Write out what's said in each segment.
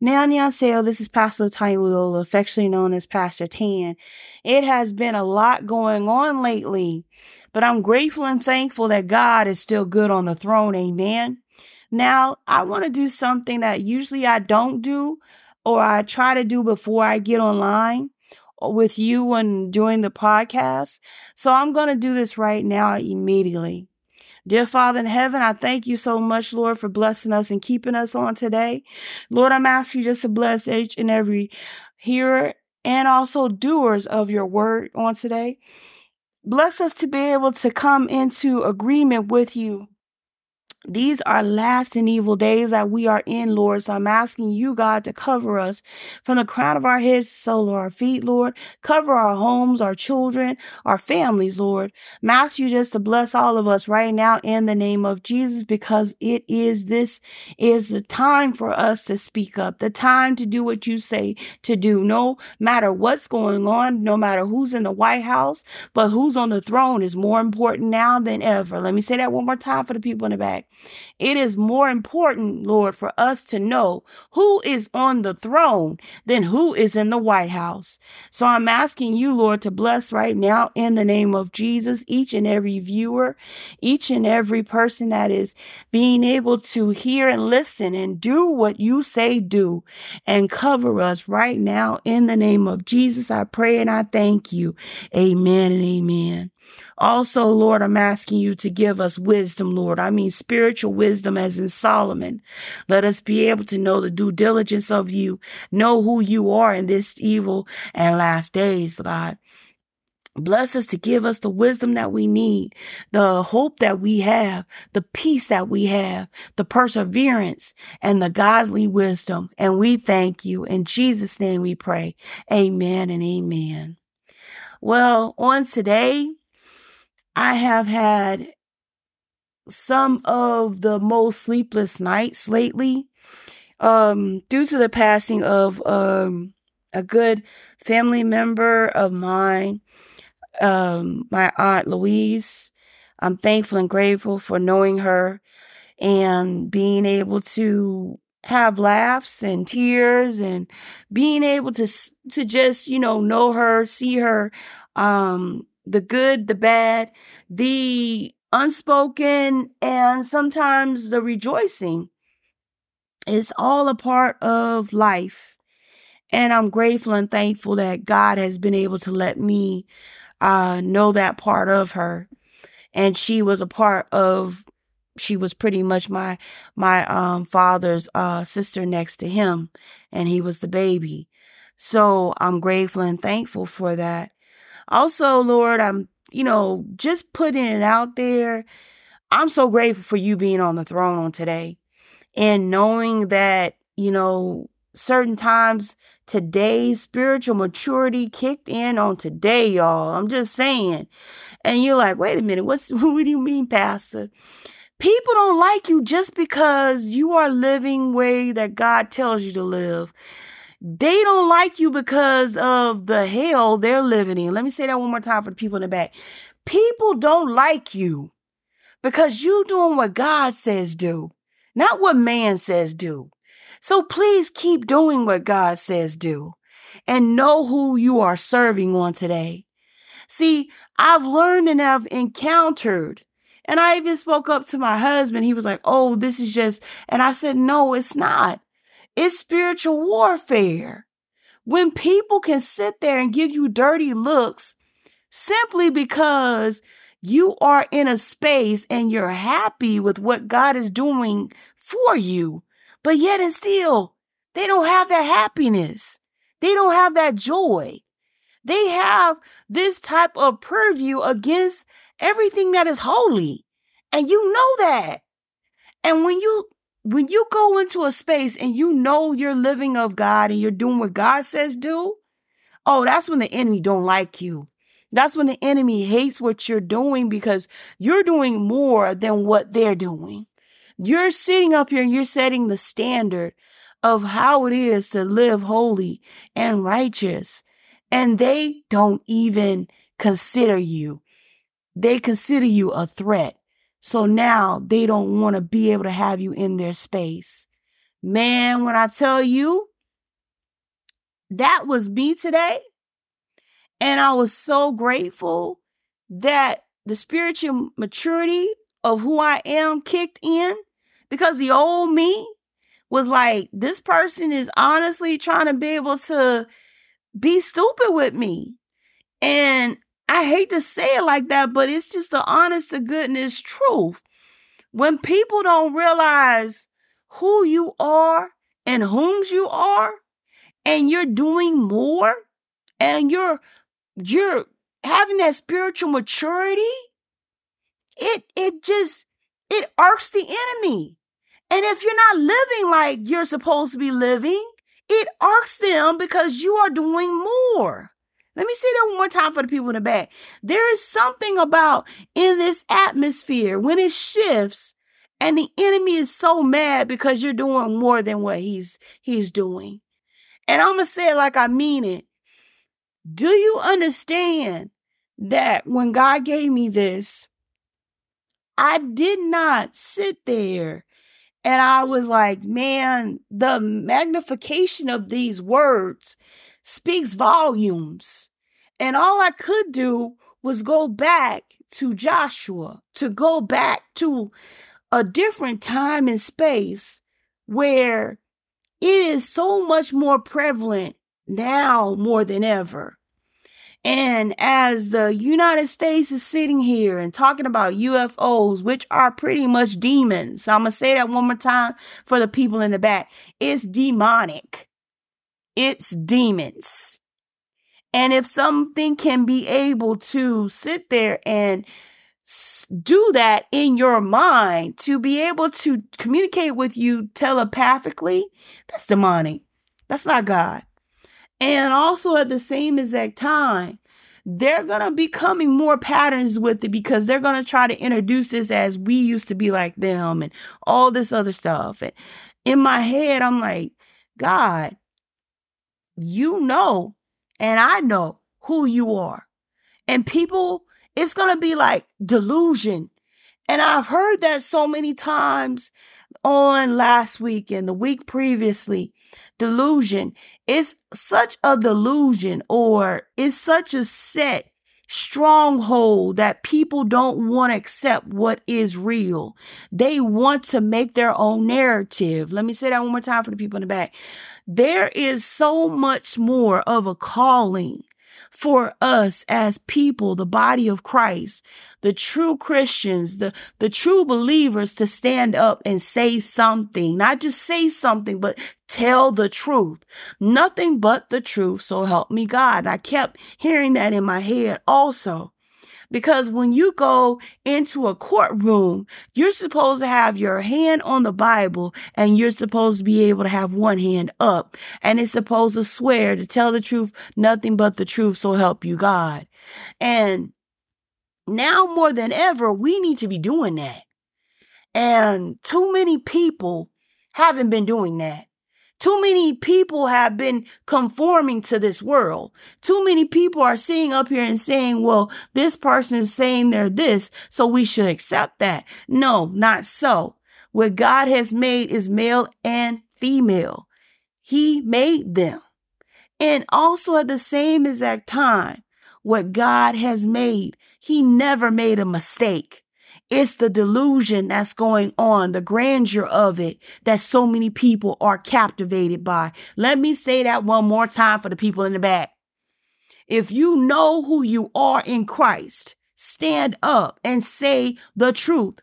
Now, Annyeonghaseyo, this is Pastor Taiwola, affectionately known as Pastor Tan. It has been a lot going on lately, but I'm grateful and thankful that God is still good on the throne. Amen. Now, I want to do something that usually I don't do or I try to do before I get online with you when doing the podcast. So I'm going to do this right now immediately. Dear Father in heaven, I thank you so much, Lord, for blessing us and keeping us on today. Lord, I'm asking you just to bless each and every hearer and also doers of your word on today. Bless us to be able to come into agreement with you these are last and evil days that we are in, Lord. So I'm asking you, God, to cover us from the crown of our heads, sole of our feet, Lord. Cover our homes, our children, our families, Lord. I'm asking you just to bless all of us right now in the name of Jesus, because it is this is the time for us to speak up, the time to do what you say to do. No matter what's going on, no matter who's in the White House, but who's on the throne is more important now than ever. Let me say that one more time for the people in the back. It is more important, Lord, for us to know who is on the throne than who is in the White House. So I'm asking you, Lord, to bless right now in the name of Jesus, each and every viewer, each and every person that is being able to hear and listen and do what you say do and cover us right now in the name of Jesus. I pray and I thank you. Amen and amen. Also, Lord, I'm asking you to give us wisdom, Lord. I mean spiritual wisdom as in Solomon. Let us be able to know the due diligence of you, know who you are in this evil and last days, God. Bless us to give us the wisdom that we need, the hope that we have, the peace that we have, the perseverance and the godly wisdom. And we thank you. In Jesus' name we pray. Amen and amen. Well, on today, I have had some of the most sleepless nights lately um, due to the passing of um, a good family member of mine, um, my aunt Louise. I'm thankful and grateful for knowing her and being able to have laughs and tears and being able to to just you know know her see her um the good, the bad, the unspoken, and sometimes the rejoicing. It's all a part of life. And I'm grateful and thankful that God has been able to let me uh, know that part of her. And she was a part of she was pretty much my my um father's uh sister next to him and he was the baby. So I'm grateful and thankful for that. Also, Lord, I'm, you know, just putting it out there. I'm so grateful for you being on the throne on today and knowing that, you know, certain times today spiritual maturity kicked in on today, y'all. I'm just saying. And you're like, wait a minute, what's what do you mean, Pastor? People don't like you just because you are living way that God tells you to live. They don't like you because of the hell they're living in. Let me say that one more time for the people in the back. People don't like you because you doing what God says do, not what man says do. So please keep doing what God says do and know who you are serving on today. See, I've learned and I've encountered and I even spoke up to my husband. He was like, Oh, this is just, and I said, No, it's not. It's spiritual warfare. When people can sit there and give you dirty looks simply because you are in a space and you're happy with what God is doing for you, but yet and still, they don't have that happiness. They don't have that joy. They have this type of purview against everything that is holy. And you know that. And when you when you go into a space and you know you're living of God and you're doing what God says do, oh, that's when the enemy don't like you. That's when the enemy hates what you're doing because you're doing more than what they're doing. You're sitting up here and you're setting the standard of how it is to live holy and righteous. And they don't even consider you. They consider you a threat. So now they don't want to be able to have you in their space. Man, when I tell you, that was me today. And I was so grateful that the spiritual maturity of who I am kicked in because the old me was like, this person is honestly trying to be able to be stupid with me. And I hate to say it like that, but it's just the honest to goodness truth. When people don't realize who you are and whom's you are, and you're doing more, and you're you're having that spiritual maturity, it it just it irks the enemy. And if you're not living like you're supposed to be living, it irks them because you are doing more. Let me say that one more time for the people in the back. There is something about in this atmosphere when it shifts and the enemy is so mad because you're doing more than what he's he's doing. And I'm going to say it like I mean it. Do you understand that when God gave me this, I did not sit there and I was like, man, the magnification of these words speaks volumes. And all I could do was go back to Joshua, to go back to a different time and space where it is so much more prevalent now more than ever. And as the United States is sitting here and talking about UFOs, which are pretty much demons, so I'm going to say that one more time for the people in the back it's demonic, it's demons. And if something can be able to sit there and do that in your mind to be able to communicate with you telepathically, that's demonic. That's not God. And also at the same exact time, they're going to be coming more patterns with it because they're going to try to introduce this as we used to be like them and all this other stuff. And in my head, I'm like, God, you know, and I know who you are. And people, it's going to be like delusion. And I've heard that so many times on last week and the week previously delusion is such a delusion or is such a set stronghold that people don't want to accept what is real. They want to make their own narrative. Let me say that one more time for the people in the back. There is so much more of a calling for us as people, the body of Christ, the true Christians, the, the true believers to stand up and say something, not just say something, but tell the truth. Nothing but the truth. So help me God. I kept hearing that in my head also. Because when you go into a courtroom, you're supposed to have your hand on the Bible and you're supposed to be able to have one hand up. And it's supposed to swear to tell the truth, nothing but the truth. So help you God. And now more than ever, we need to be doing that. And too many people haven't been doing that. Too many people have been conforming to this world. Too many people are sitting up here and saying, well, this person is saying they're this, so we should accept that. No, not so. What God has made is male and female. He made them. And also at the same exact time, what God has made, He never made a mistake. It's the delusion that's going on, the grandeur of it that so many people are captivated by. Let me say that one more time for the people in the back. If you know who you are in Christ, stand up and say the truth.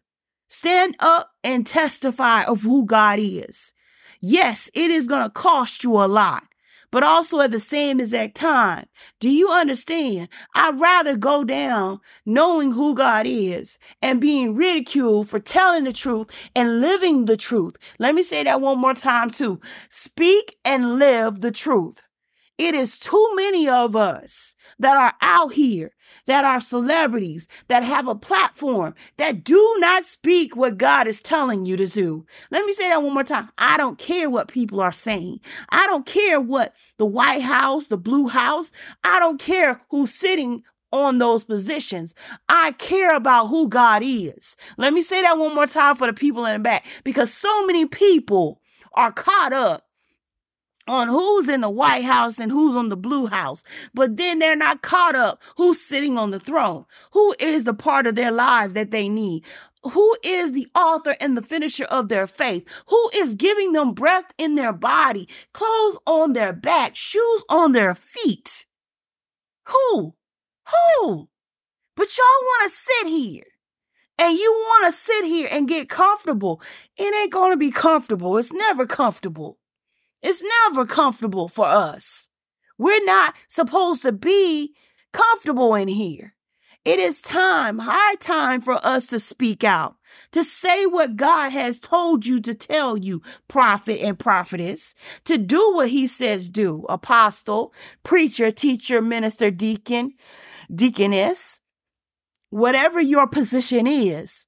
Stand up and testify of who God is. Yes, it is going to cost you a lot but also at the same exact time. Do you understand? I'd rather go down knowing who God is and being ridiculed for telling the truth and living the truth. Let me say that one more time too. Speak and live the truth. It is too many of us that are out here, that are celebrities, that have a platform, that do not speak what God is telling you to do. Let me say that one more time. I don't care what people are saying. I don't care what the White House, the Blue House, I don't care who's sitting on those positions. I care about who God is. Let me say that one more time for the people in the back because so many people are caught up on who's in the White House and who's on the Blue House, but then they're not caught up who's sitting on the throne, who is the part of their lives that they need. Who is the author and the finisher of their faith? Who is giving them breath in their body, clothes on their back, shoes on their feet? Who? Who? But y'all want to sit here and you want to sit here and get comfortable. It ain't going to be comfortable. It's never comfortable. It's never comfortable for us. We're not supposed to be comfortable in here. It is time, high time for us to speak out, to say what God has told you to tell you, prophet and prophetess, to do what he says do, apostle, preacher, teacher, minister, deacon, deaconess, whatever your position is.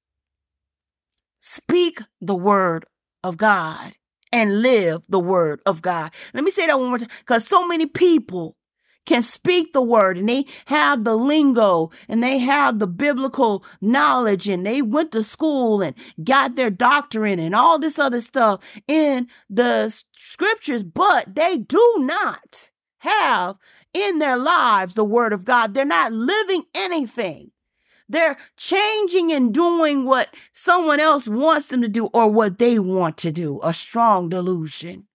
Speak the word of God and live the word of God. Let me say that one more time because so many people can speak the word and they have the lingo and they have the biblical knowledge and they went to school and got their doctorate and all this other stuff in the scriptures, but they do not have in their lives the word of God. They're not living anything. They're changing and doing what someone else wants them to do or what they want to do. A strong delusion.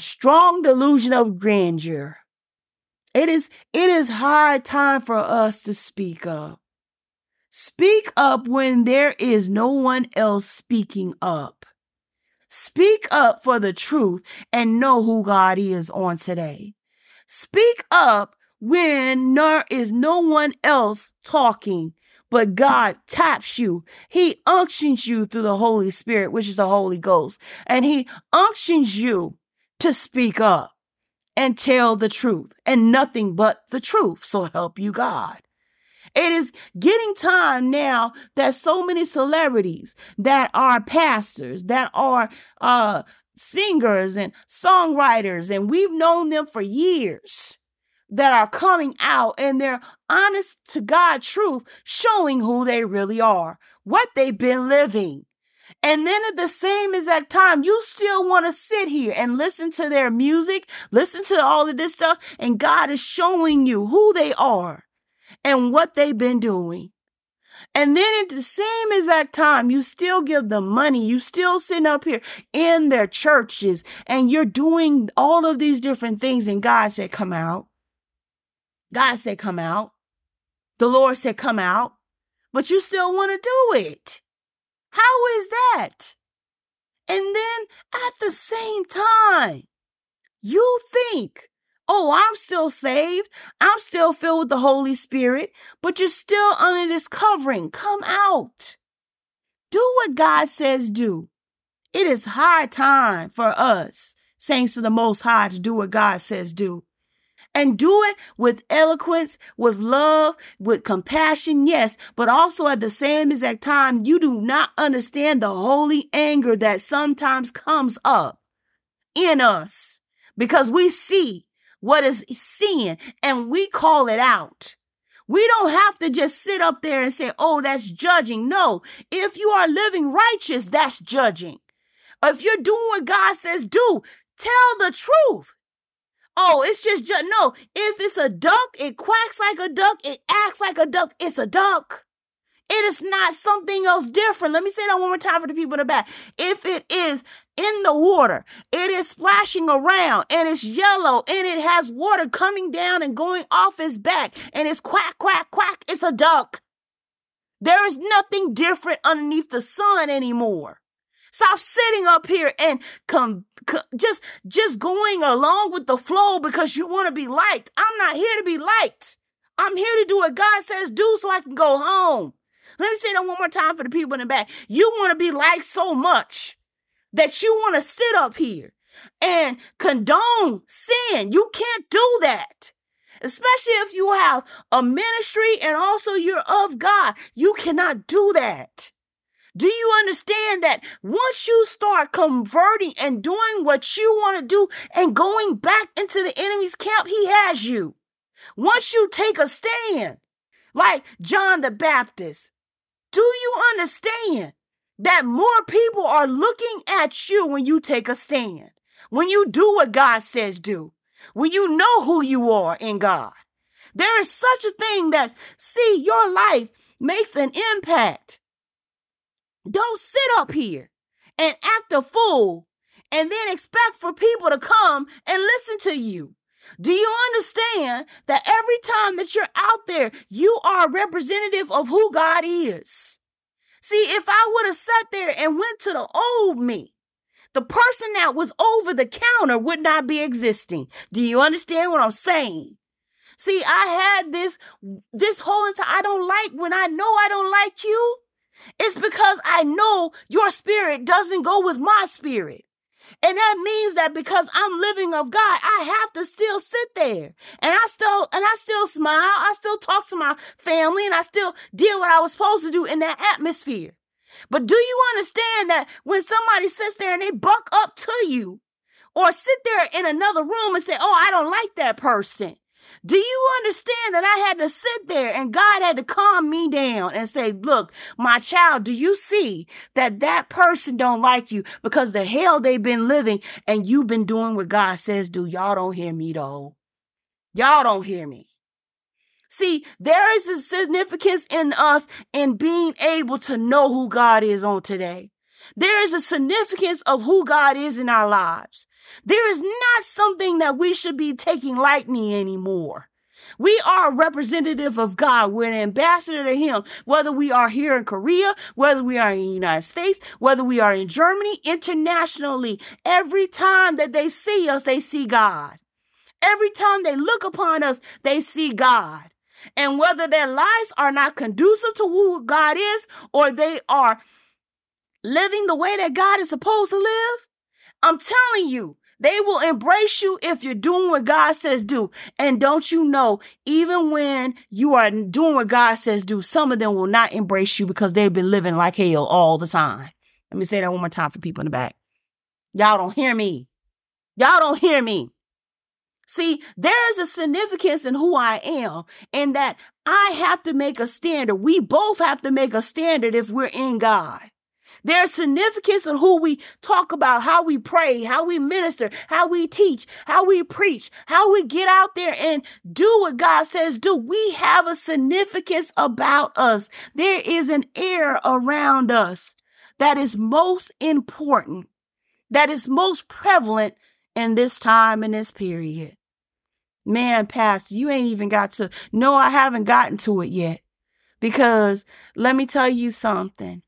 Strong delusion of grandeur. It is, it is high time for us to speak up. Speak up when there is no one else speaking up. Speak up for the truth and know who God is on today. Speak up when there is no one else talking, but God taps you. He unctions you through the Holy Spirit, which is the Holy Ghost, and He unctions you to speak up and tell the truth and nothing but the truth. So help you God. It is getting time now that so many celebrities that are pastors, that are uh, singers and songwriters, and we've known them for years that are coming out and they're honest to God truth, showing who they really are, what they've been living. And then at the same exact time, you still want to sit here and listen to their music, listen to all of this stuff, and God is showing you who they are and what they've been doing. And then at the same exact time, you still give them money. You still sitting up here in their churches and you're doing all of these different things. And God said, come out. God said, come out. The Lord said, come out. But you still want to do it. How is that? And then at the same time, you think, oh, I'm still saved. I'm still filled with the Holy Spirit, but you're still under this covering. Come out. Do what God says do. It is high time for us, saints of the Most High, to do what God says do and do it with eloquence, with love, with compassion, yes, but also at the same exact time, you do not understand the holy anger that sometimes comes up in us because we see what is sin and we call it out. We don't have to just sit up there and say, oh, that's judging. No, if you are living righteous, that's judging. If you're doing what God says do, tell the truth. Oh, it's just, just no. If it's a duck, it quacks like a duck, it acts like a duck, it's a duck. It is not something else different. Let me say that one more time for the people in the back. If it is in the water, it is splashing around and it's yellow and it has water coming down and going off its back and it's quack, quack, quack, it's a duck. There is nothing different underneath the sun anymore. Stop sitting up here and com- com- just just going along with the flow because you want to be liked. I'm not here to be liked. I'm here to do what God says do so I can go home. Let me say that one more time for the people in the back. You want to be liked so much that you want to sit up here and condone sin. You can't do that. Especially if you have a ministry and also you're of God. You cannot do that. Do you understand that once you start converting and doing what you want to do and going back into the enemy's camp, he has you. Once you take a stand, like John the Baptist, do you understand that more people are looking at you when you take a stand? when you do what God says do, when you know who you are in God. There is such a thing that, see, your life makes an impact. Don't sit up here and act a fool and then expect for people to come and listen to you. Do you understand that every time that you're out there, you are a representative of who God is? See, if I would have sat there and went to the old me, the person that was over the counter would not be existing. Do you understand what I'm saying? See, I had this this whole entire I don't like when I know I don't like you. It's because I know your spirit doesn't go with my spirit. And that means that because I'm living of God, I have to still sit there. And I still and I still smile. I still talk to my family and I still did what I was supposed to do in that atmosphere. But do you understand that when somebody sits there and they buck up to you or sit there in another room and say, "Oh, I don't like that person." Do you understand that I had to sit there and God had to calm me down and say, look, my child, do you see that that person don't like you because the hell they've been living and you've been doing what God says do? Y'all don't hear me though. Y'all don't hear me. See, there is a significance in us in being able to know who God is on today. There is a significance of who God is in our lives. There is not something that we should be taking lightly anymore. We are a representative of God. We're an ambassador to Him, whether we are here in Korea, whether we are in the United States, whether we are in Germany, internationally. Every time that they see us, they see God. Every time they look upon us, they see God. And whether their lives are not conducive to who God is or they are living the way that God is supposed to live, I'm telling you, they will embrace you if you're doing what God says do. And don't you know, even when you are doing what God says do, some of them will not embrace you because they've been living like hell all the time. Let me say that one more time for people in the back. Y'all don't hear me. Y'all don't hear me. See, there is a significance in who I am, in that I have to make a standard. We both have to make a standard if we're in God. There's significance in who we talk about, how we pray, how we minister, how we teach, how we preach, how we get out there and do what God says do. We have a significance about us. There is an air around us that is most important, that is most prevalent in this time and this period. Man, Pastor, you ain't even got to. No, I haven't gotten to it yet. Because let me tell you something.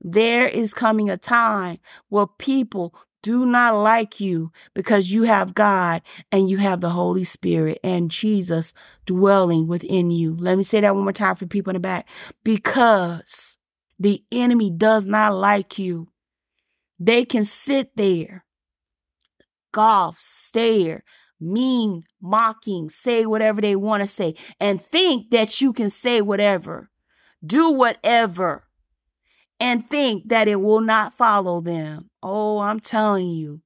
There is coming a time where people do not like you because you have God and you have the Holy Spirit and Jesus dwelling within you. Let me say that one more time for people in the back. Because the enemy does not like you. They can sit there, golf, stare, mean, mocking, say whatever they want to say, and think that you can say whatever, do whatever and think that it will not follow them. Oh, I'm telling you,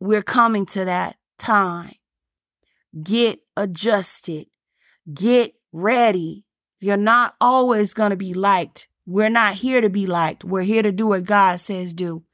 we're coming to that time. Get adjusted, get ready. You're not always going to be liked. We're not here to be liked. We're here to do what God says do.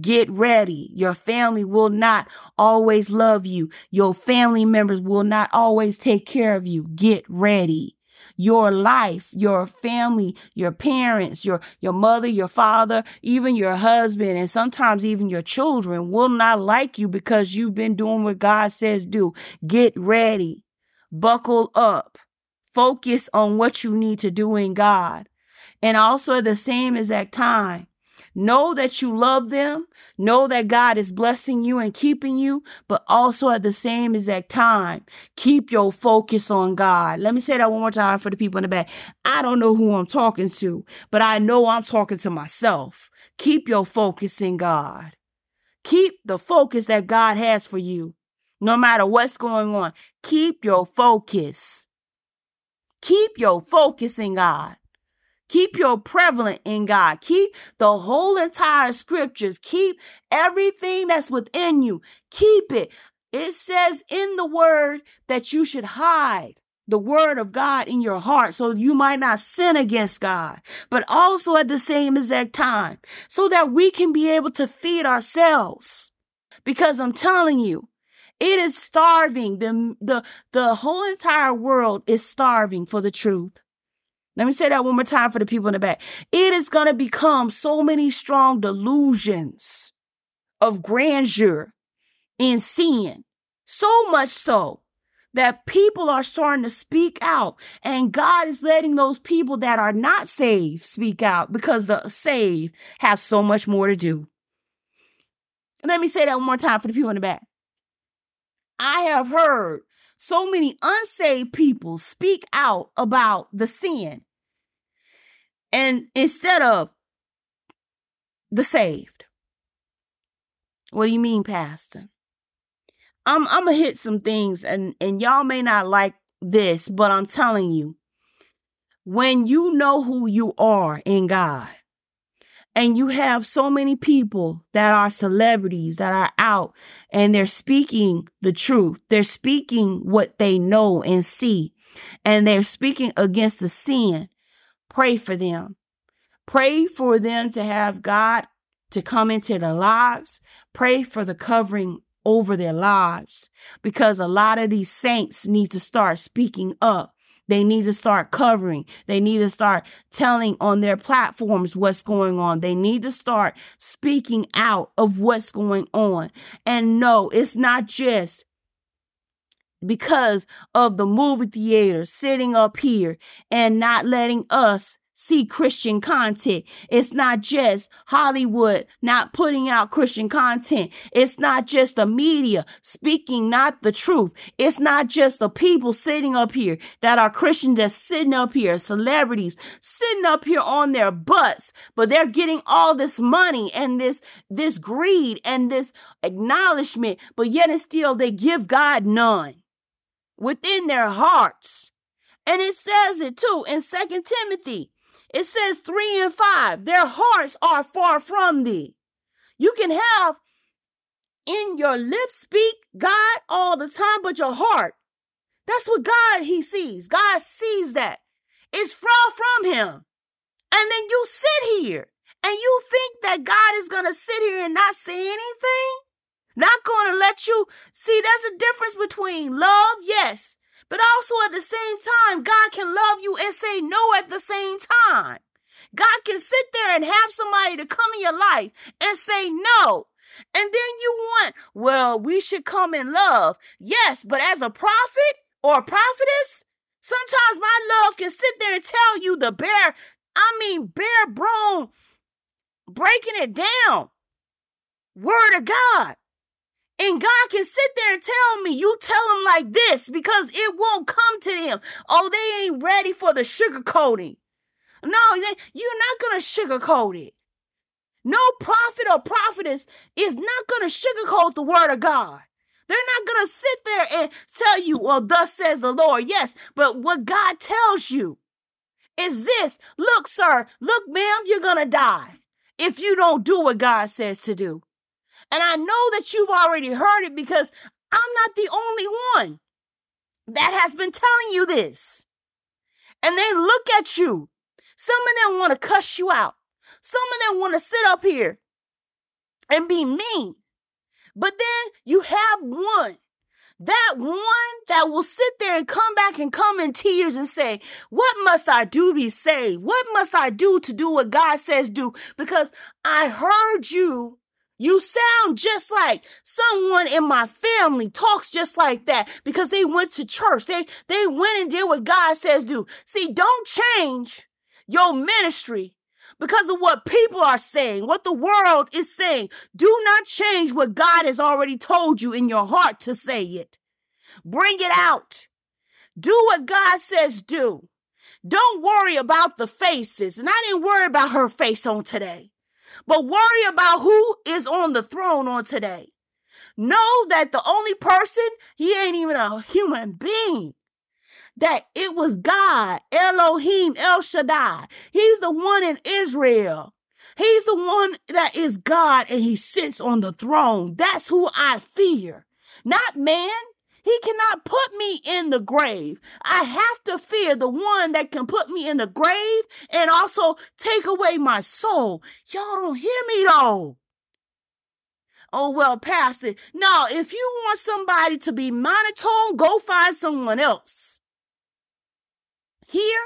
Get ready. Your family will not always love you. Your family members will not always take care of you. Get ready your life, your family, your parents, your, your mother, your father, even your husband, and sometimes even your children will not like you because you've been doing what God says do. Get ready. Buckle up. Focus on what you need to do in God. And also at the same exact time, Know that you love them. Know that God is blessing you and keeping you, but also at the same exact time, keep your focus on God. Let me say that one more time for the people in the back. I don't know who I'm talking to, but I know I'm talking to myself. Keep your focus in God. Keep the focus that God has for you. No matter what's going on, keep your focus. Keep your focus in God. Keep your prevalent in God. Keep the whole entire scriptures. Keep everything that's within you. Keep it. It says in the word that you should hide the word of God in your heart so you might not sin against God, but also at the same exact time so that we can be able to feed ourselves. Because I'm telling you, it is starving. The, the, the whole entire world is starving for the truth. Let me say that one more time for the people in the back. It is going to become so many strong delusions of grandeur in sin. So much so that people are starting to speak out and God is letting those people that are not saved speak out because the saved have so much more to do. Let me say that one more time for the people in the back. I have heard so many unsaved people speak out about the sin and instead of the saved. What do you mean, Pastor? I'm I'm gonna hit some things and and y'all may not like this, but I'm telling you, when you know who you are in God, and you have so many people that are celebrities that are out and they're speaking the truth. They're speaking what they know and see, and they're speaking against the sin. Pray for them. Pray for them to have God to come into their lives. Pray for the covering over their lives because a lot of these saints need to start speaking up. They need to start covering. They need to start telling on their platforms what's going on. They need to start speaking out of what's going on. And no, it's not just because of the movie theater sitting up here and not letting us see Christian content. It's not just Hollywood not putting out Christian content. It's not just the media speaking not the truth. It's not just the people sitting up here that are Christian that's sitting up here, celebrities sitting up here on their butts, but they're getting all this money and this, this greed and this acknowledgement, but yet and still they give God none within their hearts. And it says it too in Second Timothy it says three and five, their hearts are far from thee. You can have in your lips speak God all the time, but your heart, that's what God he sees. God sees that. It's far from him. And then you sit here and you think that God is going to sit here and not say anything? Not going to let you see there's a difference between love, yes, but also at the same time, God can love you and say no at the same time. God can sit there and have somebody to come in your life and say no. And then you want, well, we should come in love. Yes, but as a prophet or a prophetess, sometimes my love can sit there and tell you the bare, I mean, bare bone, breaking it down. Word of God. And God can sit there and tell me, you tell them like this because it won't come to them. Oh, they ain't ready for the sugar coating. No, they, you're not going to sugarcoat it. No prophet or prophetess is not going to sugarcoat the word of God. They're not going to sit there and tell you, well, thus says the Lord. Yes, but what God tells you is this look, sir, look, ma'am, you're going to die if you don't do what God says to do. And I know that you've already heard it because I'm not the only one that has been telling you this. And they look at you. Some of them want to cuss you out. Some of them want to sit up here and be mean. But then you have one that one that will sit there and come back and come in tears and say, What must I do to be saved? What must I do to do what God says do? Because I heard you you sound just like someone in my family talks just like that because they went to church. They they went and did what God says do. See, don't change your ministry because of what people are saying, what the world is saying. Do not change what God has already told you in your heart to say it. Bring it out. Do what God says do. Don't worry about the faces. And I didn't worry about her face on today but worry about who is on the throne on today. Know that the only person, he ain't even a human being. That it was God, Elohim, El Shaddai. He's the one in Israel. He's the one that is God and he sits on the throne. That's who I fear. Not man, he cannot put me in the grave. I have to fear the one that can put me in the grave and also take away my soul. Y'all don't hear me though. Oh, well, Pastor. No, if you want somebody to be monotone, go find someone else. Here,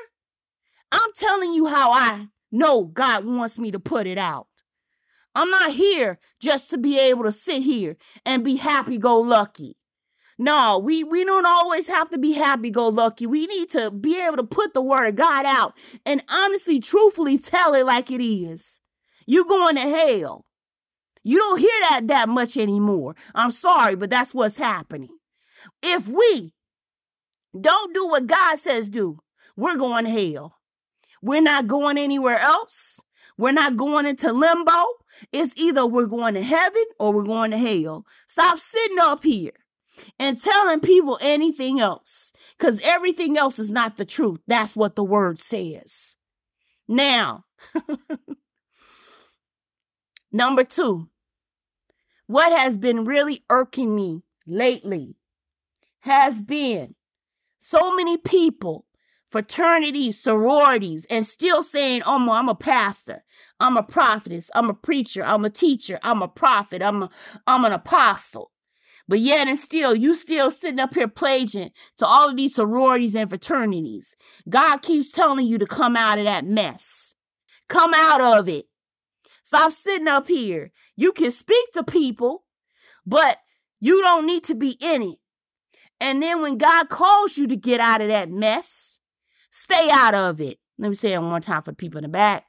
I'm telling you how I know God wants me to put it out. I'm not here just to be able to sit here and be happy go lucky. No, we, we don't always have to be happy go lucky. We need to be able to put the word of God out and honestly, truthfully tell it like it is. You going to hell. You don't hear that that much anymore. I'm sorry, but that's what's happening. If we don't do what God says do, we're going to hell. We're not going anywhere else. We're not going into limbo. It's either we're going to heaven or we're going to hell. Stop sitting up here and telling people anything else because everything else is not the truth. That's what the word says. Now, number two, what has been really irking me lately has been so many people fraternities, sororities, and still saying, oh, I'm a pastor, I'm a prophetess, I'm a preacher, I'm a teacher, I'm a prophet, I'm, a, I'm an apostle. But yet and still, you still sitting up here pledging to all of these sororities and fraternities. God keeps telling you to come out of that mess. Come out of it. Stop sitting up here. You can speak to people, but you don't need to be in it. And then when God calls you to get out of that mess, Stay out of it. Let me say it one more time for the people in the back.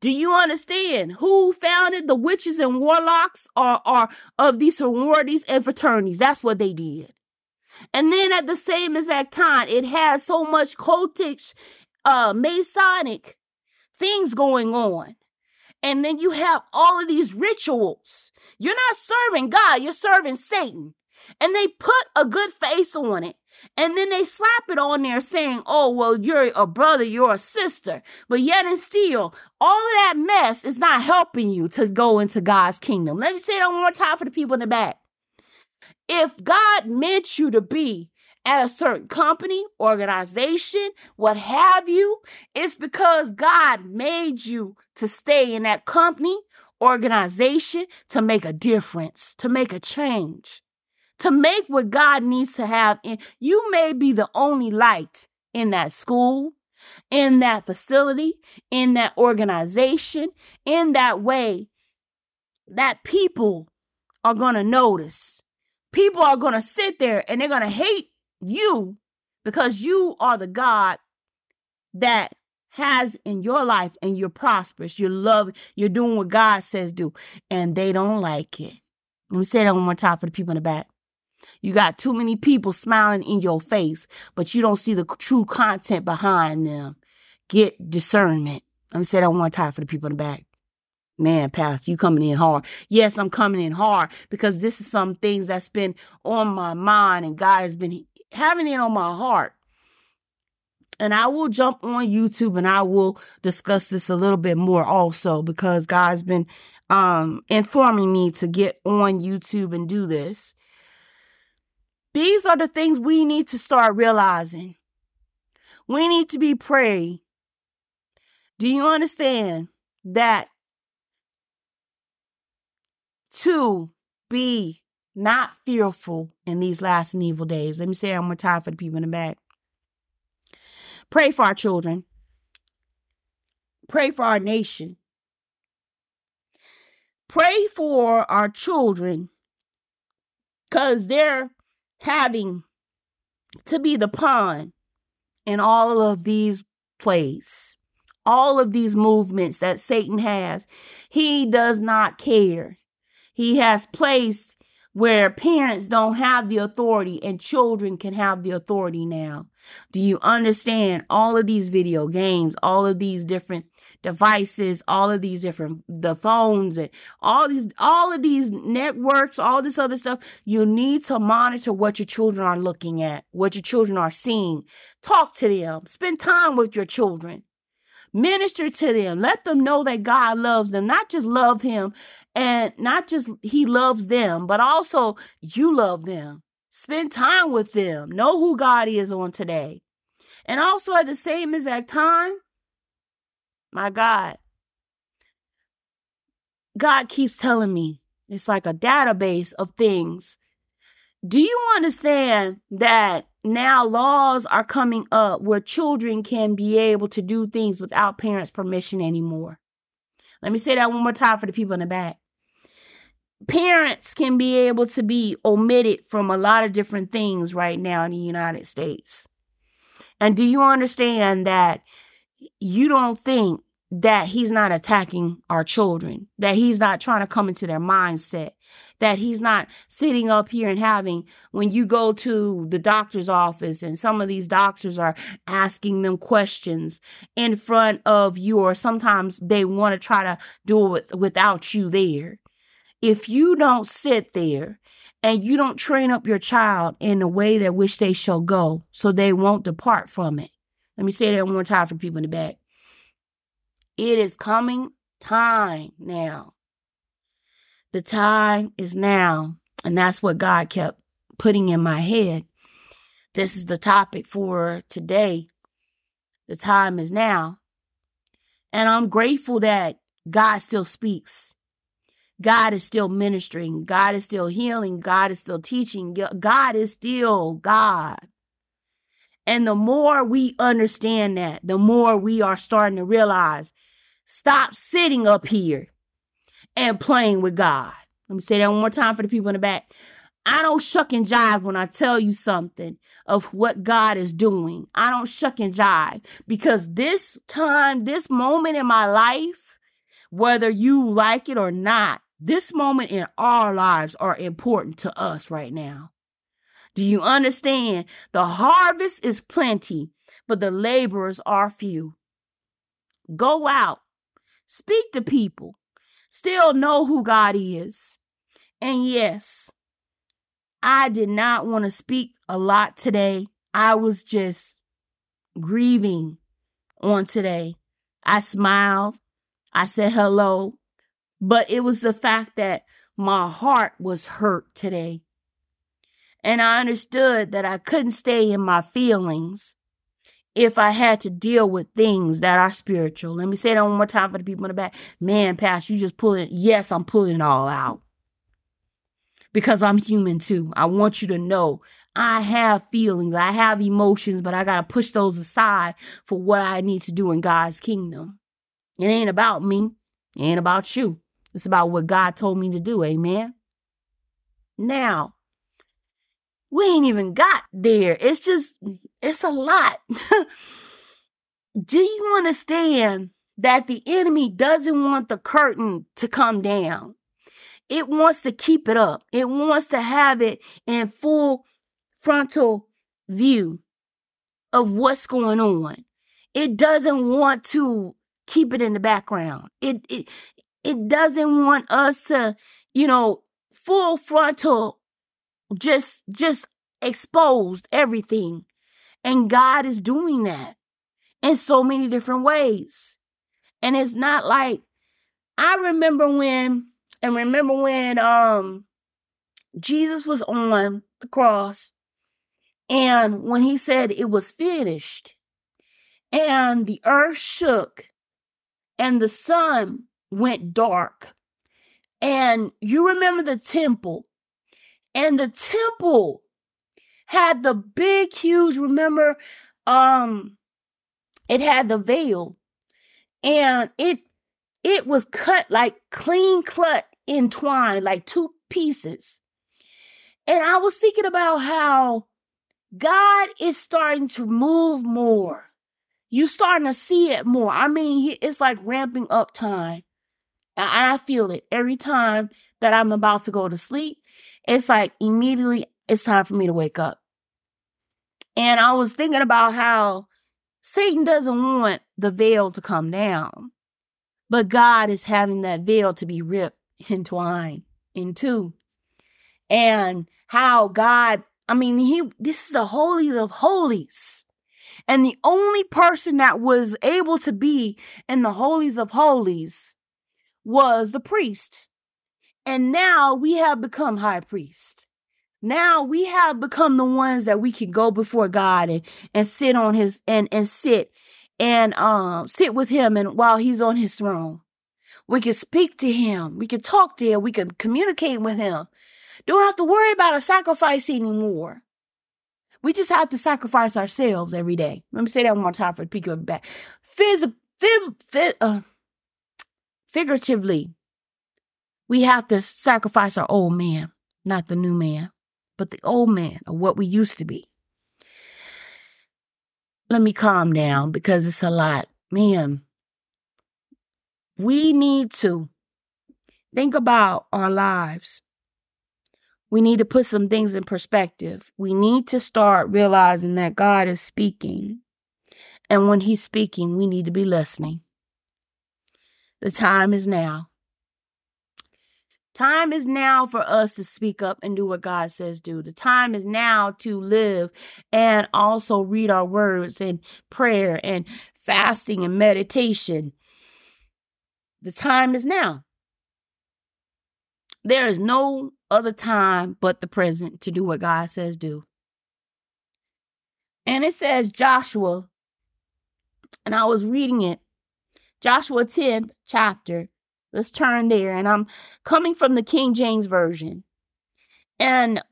Do you understand who founded the witches and warlocks or, or of these sororities and fraternities? That's what they did. And then at the same exact time, it has so much cultish, uh, Masonic things going on. And then you have all of these rituals. You're not serving God, you're serving Satan and they put a good face on it. And then they slap it on there saying, oh, well, you're a brother, you're a sister. But yet and still, all of that mess is not helping you to go into God's kingdom. Let me say that one more time for the people in the back. If God meant you to be at a certain company, organization, what have you, it's because God made you to stay in that company, organization, to make a difference, to make a change to make what God needs to have in you may be the only light in that school, in that facility, in that organization, in that way that people are going to notice. People are going to sit there and they're going to hate you because you are the God that has in your life and you're prosperous, you're loving, you're doing what God says do, and they don't like it. Let me say that one more time for the people in the back. You got too many people smiling in your face, but you don't see the true content behind them. Get discernment. Let me say that one time for the people in the back. Man, Pastor, you coming in hard. Yes, I'm coming in hard because this is some things that's been on my mind and God has been having it on my heart. And I will jump on YouTube and I will discuss this a little bit more also because God's been um informing me to get on YouTube and do this. These are the things we need to start realizing. We need to be praying. Do you understand that to be not fearful in these last and evil days? Let me say that one more time for the people in the back. Pray for our children. Pray for our nation. Pray for our children because they're having to be the pawn in all of these plays, all of these movements that Satan has. He does not care. He has placed where parents don't have the authority and children can have the authority now. Do you understand all of these video games, all of these different devices, all of these different the phones and all these all of these networks, all this other stuff, you need to monitor what your children are looking at, what your children are seeing. Talk to them. Spend time with your children. Minister to them. Let them know that God loves them. Not just love Him and not just He loves them, but also you love them. Spend time with them. Know who God is on today. And also at the same exact time, my God, God keeps telling me It's like a database of things. Do you understand that now laws are coming up where children can be able to do things without parents' permission anymore? Let me say that one more time for the people in the back. Parents can be able to be omitted from a lot of different things right now in the United States. And do you understand that you don't think that he's not attacking our children, that he's not trying to come into their mindset, that he's not sitting up here and having, when you go to the doctor's office and some of these doctors are asking them questions in front of you, or sometimes they want to try to do it without you there. If you don't sit there and you don't train up your child in the way that which they shall go, so they won't depart from it. Let me say that one more time for people in the back it is coming time now. The time is now. And that's what God kept putting in my head. This is the topic for today. The time is now. And I'm grateful that God still speaks. God is still ministering. God is still healing. God is still teaching. God is still God. And the more we understand that, the more we are starting to realize Stop sitting up here and playing with God. Let me say that one more time for the people in the back. I don't shuck and jive when I tell you something of what God is doing. I don't shuck and jive because this time, this moment in my life, whether you like it or not, this moment in our lives are important to us right now. Do you understand? The harvest is plenty, but the laborers are few. Go out Speak to people. Still know who God is. And yes, I did not want to speak a lot today. I was just grieving on today. I smiled. I said hello. But it was the fact that my heart was hurt today. And I understood that I couldn't stay in my feelings if I had to deal with things that are spiritual. Let me say that one more time for the people in the back. Man, Pastor, you just pulling. Yes, I'm pulling it all out because I'm human too. I want you to know I have feelings, I have emotions, but I got to push those aside for what I need to do in God's kingdom. It ain't about me, it ain't about you. It's about what God told me to do. Amen. Now, we ain't even got there. It's just, it's a lot. Do you understand that the enemy doesn't want the curtain to come down? It wants to keep it up. It wants to have it in full frontal view of what's going on. It doesn't want to keep it in the background. It it it doesn't want us to, you know, full frontal just just exposed everything. And God is doing that in so many different ways. And it's not like I remember when and remember when um Jesus was on the cross and when he said it was finished and the earth shook and the sun went dark and you remember the temple and the temple had the big, huge, remember, um, it had the veil and it it was cut like clean cut in twine, like two pieces. And I was thinking about how God is starting to move more. You starting to see it more. I mean, it's like ramping up time. I feel it every time that I'm about to go to sleep. It's like immediately it's time for me to wake up. And I was thinking about how Satan doesn't want the veil to come down, but God is having that veil to be ripped and twined in two. And how God, I mean, he this is the holies of holies. And the only person that was able to be in the holies of holies was the priest. And now we have become high priest. Now we have become the ones that we can go before God and, and sit on his and, and sit and um sit with him and while he's on his throne. We can speak to him. We can talk to him. We can communicate with him. Don't have to worry about a sacrifice anymore. We just have to sacrifice ourselves every day. Let me say that one more time for the people back. Phys- uh, figuratively, we have to sacrifice our old man, not the new man, but the old man of what we used to be. Let me calm down because it's a lot. Man, we need to think about our lives. We need to put some things in perspective. We need to start realizing that God is speaking. And when He's speaking, we need to be listening. The time is now. Time is now for us to speak up and do what God says do. The time is now to live and also read our words and prayer and fasting and meditation. The time is now. There is no other time but the present to do what God says do. And it says Joshua, and I was reading it, Joshua 10th chapter, Let's turn there. And I'm coming from the King James Version. And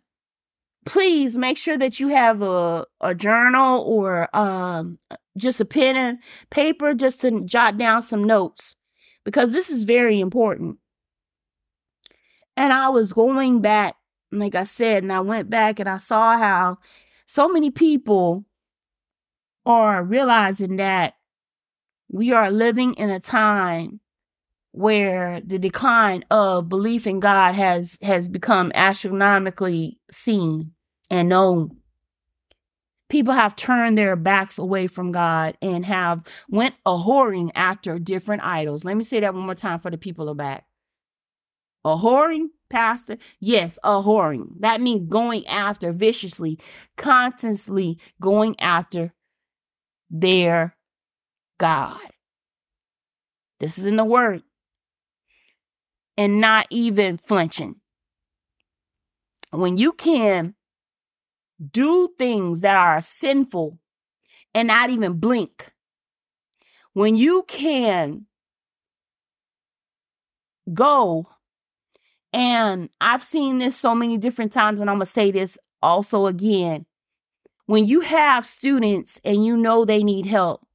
please make sure that you have a, a journal or um, just a pen and paper just to jot down some notes because this is very important. And I was going back, like I said, and I went back and I saw how so many people are realizing that we are living in a time where the decline of belief in God has has become astronomically seen and known. People have turned their backs away from God and have went a whoring after different idols. Let me say that one more time for the people of back. A whoring, pastor? Yes, a whoring. That means going after viciously, constantly going after their God. This is in the word and not even flinching. When you can do things that are sinful and not even blink, when you can go, and I've seen this so many different times, and I'm to say this also again. When you have students and you know they need help,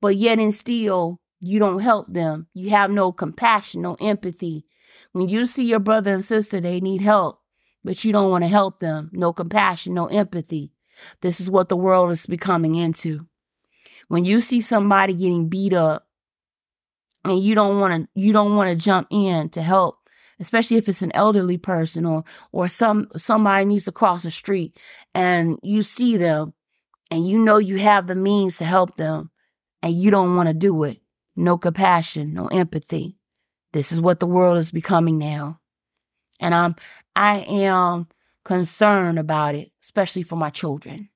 but yet and still you don't help them, you have no compassion, no empathy, when you see your brother and sister, they need help, but you don't want to help them. No compassion, no empathy. This is what the world is becoming into. When you see somebody getting beat up and you don't want to you don't want to jump in to help, especially if it's an elderly person or or some somebody needs to cross the street and you see them and you know you have the means to help them and you don't want to do it. No compassion, no empathy. This is what the world is becoming now. And I'm I am concerned about it, especially for my children.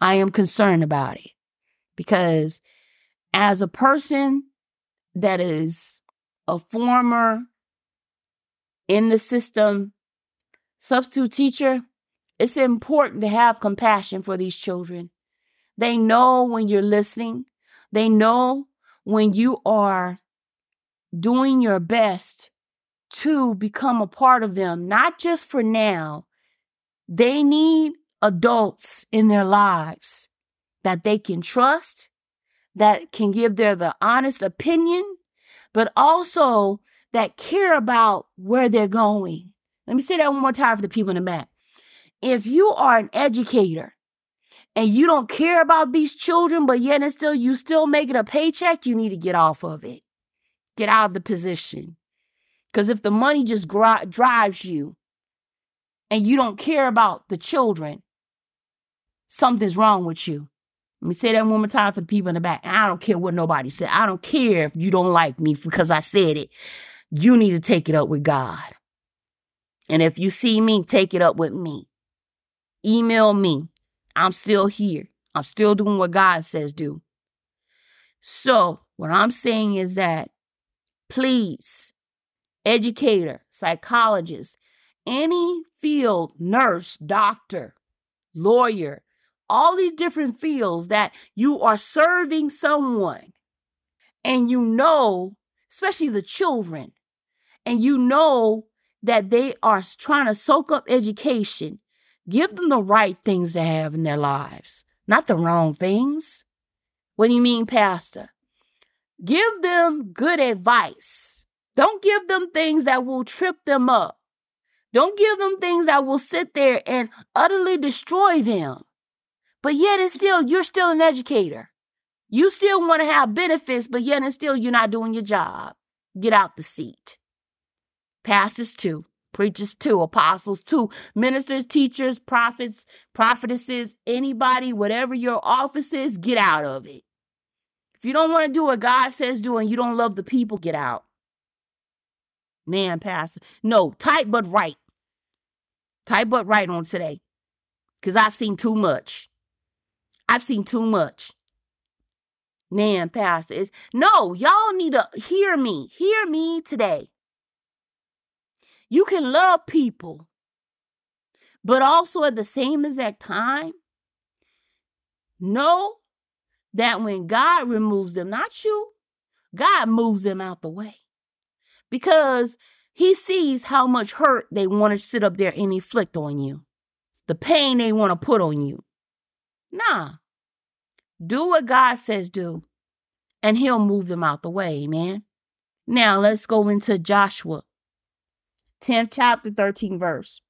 I am concerned about it because as a person that is a former in the system substitute teacher, it's important to have compassion for these children. They know when you're listening. They know when you are doing your best to become a part of them, not just for now. They need adults in their lives that they can trust, that can give their the honest opinion, but also that care about where they're going. Let me say that one more time for the people in the back. If you are an educator and you don't care about these children, but yet and still you still making a paycheck, you need to get off of it. Get out of the position. Because if the money just drives you and you don't care about the children, something's wrong with you. Let me say that one more time for the people in the back. I don't care what nobody said. I don't care if you don't like me because I said it. You need to take it up with God. And if you see me, take it up with me. Email me. I'm still here. I'm still doing what God says do. So, what I'm saying is that please, educator, psychologist, any field, nurse, doctor, lawyer, all these different fields that you are serving someone and you know especially the children, and you know that they are trying to soak up education, give them the right things to have in their lives, not the wrong things. What do you mean, Pastor? Give them good advice. Don't give them things that will trip them up. Don't give them things that will sit there and utterly destroy them. But yet and still, you're still an educator. You still want to have benefits, but yet and still, you're not doing your job. Get out the seat. Pastors too, preachers too, apostles too, ministers, teachers, prophets, prophetesses, anybody, whatever your office is, get out of it. If you don't want to do what God says do and you don't love the people, get out. Man, Pastor. No, type but right. Type but right on today. Because I've seen too much. I've seen too much. Man, Pastor. It's, no, y'all need to hear me. Hear me today. You can love people, but also at the same exact time, know that when God removes them, not you, God moves them out the way. Because he sees how much hurt they want to sit up there and inflict on you, the pain they want to put on you. Nah. Do what God says do, and he'll move them out the way, man. Now let's go into Joshua 10th chapter, 13 verse.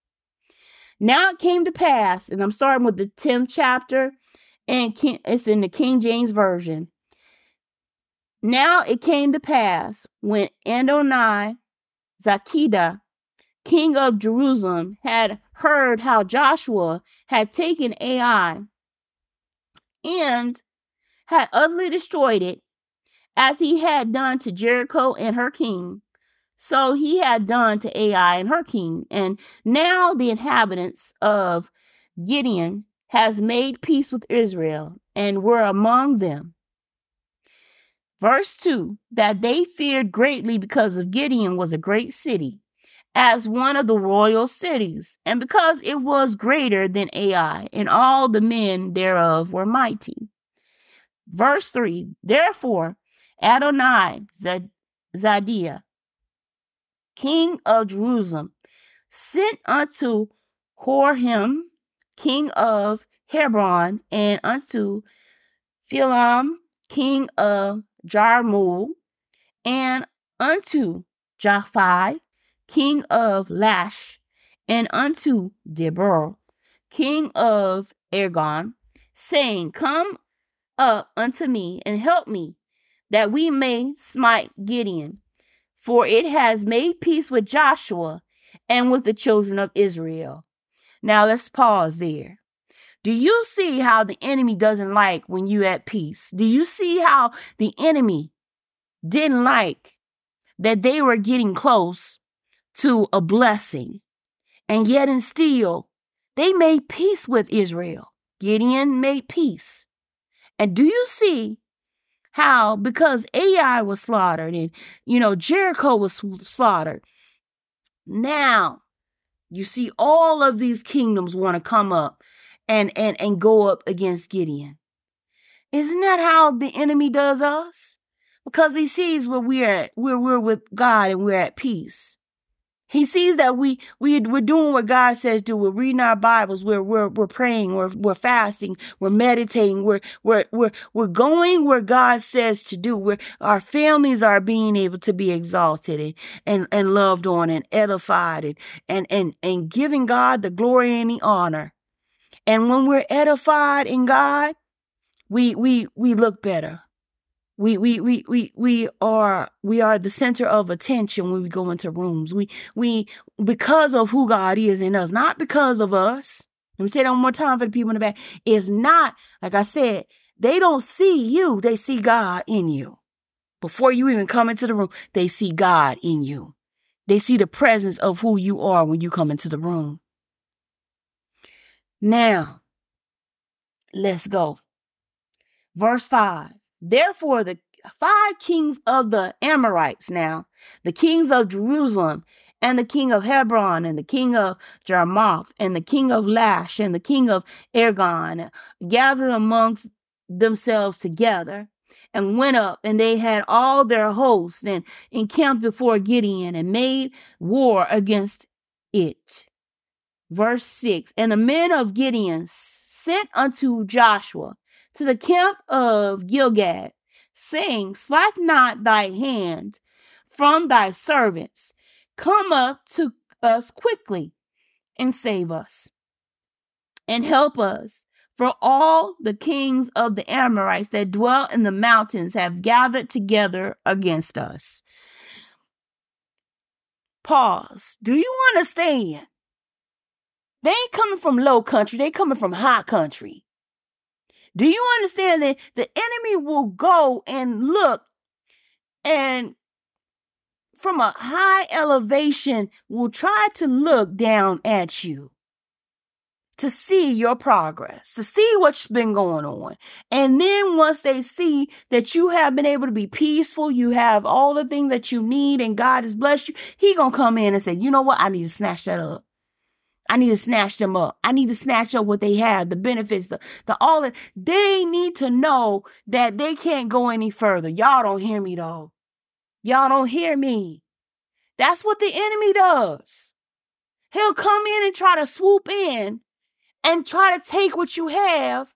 Now it came to pass, and I'm starting with the 10th chapter, and it's in the King James Version. Now it came to pass when Adonai Zakida, king of Jerusalem, had heard how Joshua had taken Ai and had utterly destroyed it, as he had done to Jericho and her king. So he had done to Ai and her king. And now the inhabitants of Gibeon has made peace with Israel and were among them. Verse 2 that they feared greatly because of Gideon was a great city, as one of the royal cities, and because it was greater than Ai, and all the men thereof were mighty. Verse 3 Therefore Adonai Zadiah, king of Jerusalem, sent unto Horhim, king of Hebron, and unto Philam, king of Jarmuth, and unto Japhi, king of Lash, and unto Debor, king of Ergon, saying, Come up unto me and help me, that we may smite Gideon. for it has made peace with Joshua and with the children of Israel. Now let's pause there. Do you see how the enemy doesn't like when you at peace? Do you see how the enemy didn't like that they were getting close to a blessing? And yet and still, they made peace with Israel. Gideon made peace. And do you see how because Ai was slaughtered and you know Jericho was slaughtered, now you see all of these kingdoms want to come up and and and go up against Gideon. Isn't that how the enemy does us? Because he sees where we're at, where we're with God and we're at peace. He sees that we we we're doing what God says do. We're reading our Bibles. We're we're we're praying. We're we're fasting. We're meditating. We're we're we're we're going where God says to do. Where our families are being able to be exalted and and, and loved on and edified and, and and and giving God the glory and the honor. And when we're edified in God, we we we look better. We we we we we are we are the center of attention when we go into rooms. We we because of who God is in us, not because of us. Let me say that one more time for the people in the back. It's not like I said. They don't see you; they see God in you. Before you even come into the room, they see God in you. They see the presence of who you are when you come into the room. Now, let's go. Verse 5. Therefore, the five kings of the Amorites now, the kings of Jerusalem, and the king of Hebron, and the king of Jarmuth, and the king of Lash, and the king of Ergon, gathered amongst themselves together, and went up, and they had all their hosts and encamped before Gideon and made war against it. Verse 6 And the men of Gideon sent unto Joshua to the camp of Gilgad, saying, Slack not thy hand from thy servants, come up to us quickly and save us and help us. For all the kings of the Amorites that dwell in the mountains have gathered together against us. Pause. Do you understand? They ain't coming from low country, they coming from high country. Do you understand that the enemy will go and look and from a high elevation will try to look down at you to see your progress, to see what's been going on. And then once they see that you have been able to be peaceful, you have all the things that you need and God has blessed you, he going to come in and say, "You know what? I need to snatch that up." I need to snatch them up. I need to snatch up what they have, the benefits, the, the all that. They need to know that they can't go any further. Y'all don't hear me though. Y'all don't hear me. That's what the enemy does. He'll come in and try to swoop in and try to take what you have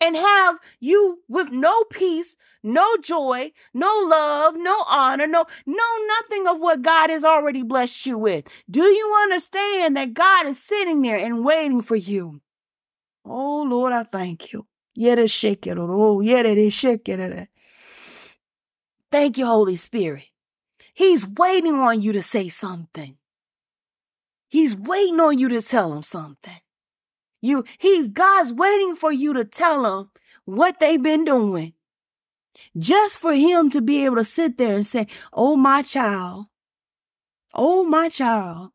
and have you with no peace, no joy, no love, no honor, no no nothing of what God has already blessed you with. Do you understand that God is sitting there and waiting for you? Oh Lord, I thank you. Oh. Thank you, Holy Spirit. He's waiting on you to say something. He's waiting on you to tell him something. You, he's God's waiting for you to tell them what they've been doing. Just for him to be able to sit there and say, Oh, my child. Oh, my child.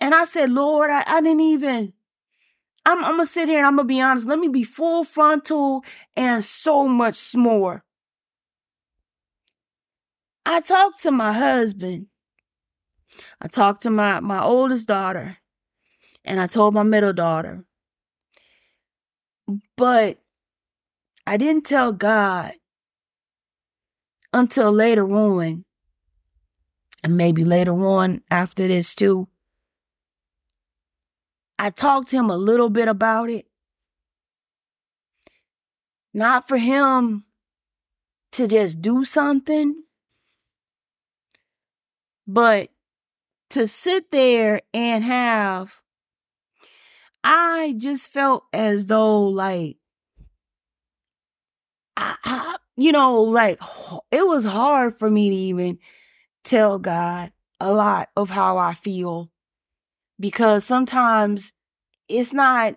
And I said, Lord, I, I didn't even. I'm, I'm to sit here and I'm to be honest. Let me be full frontal and so much more. I talked to my husband. I talked to my, my oldest daughter. And I told my middle daughter. But I didn't tell God until later on. And maybe later on after this too. I talked to him a little bit about it. Not for him to just do something, but to sit there and have I just felt as though like I, I, you know, like it was hard for me to even tell God a lot of how I feel because sometimes it's not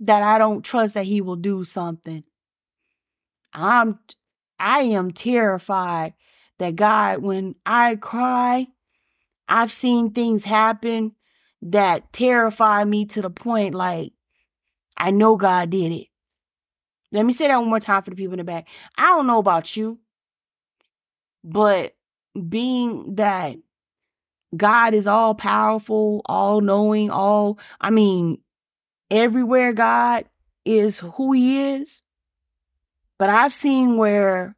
that I don't trust that he will do something. I'm I am terrified that God when I cry, I've seen things happen that terrify me to the point like I know God did it. Let me say that one more time for the people in the back. I don't know about you, but being that God is all powerful, all knowing, all, I mean, everywhere God is who he is. But I've seen where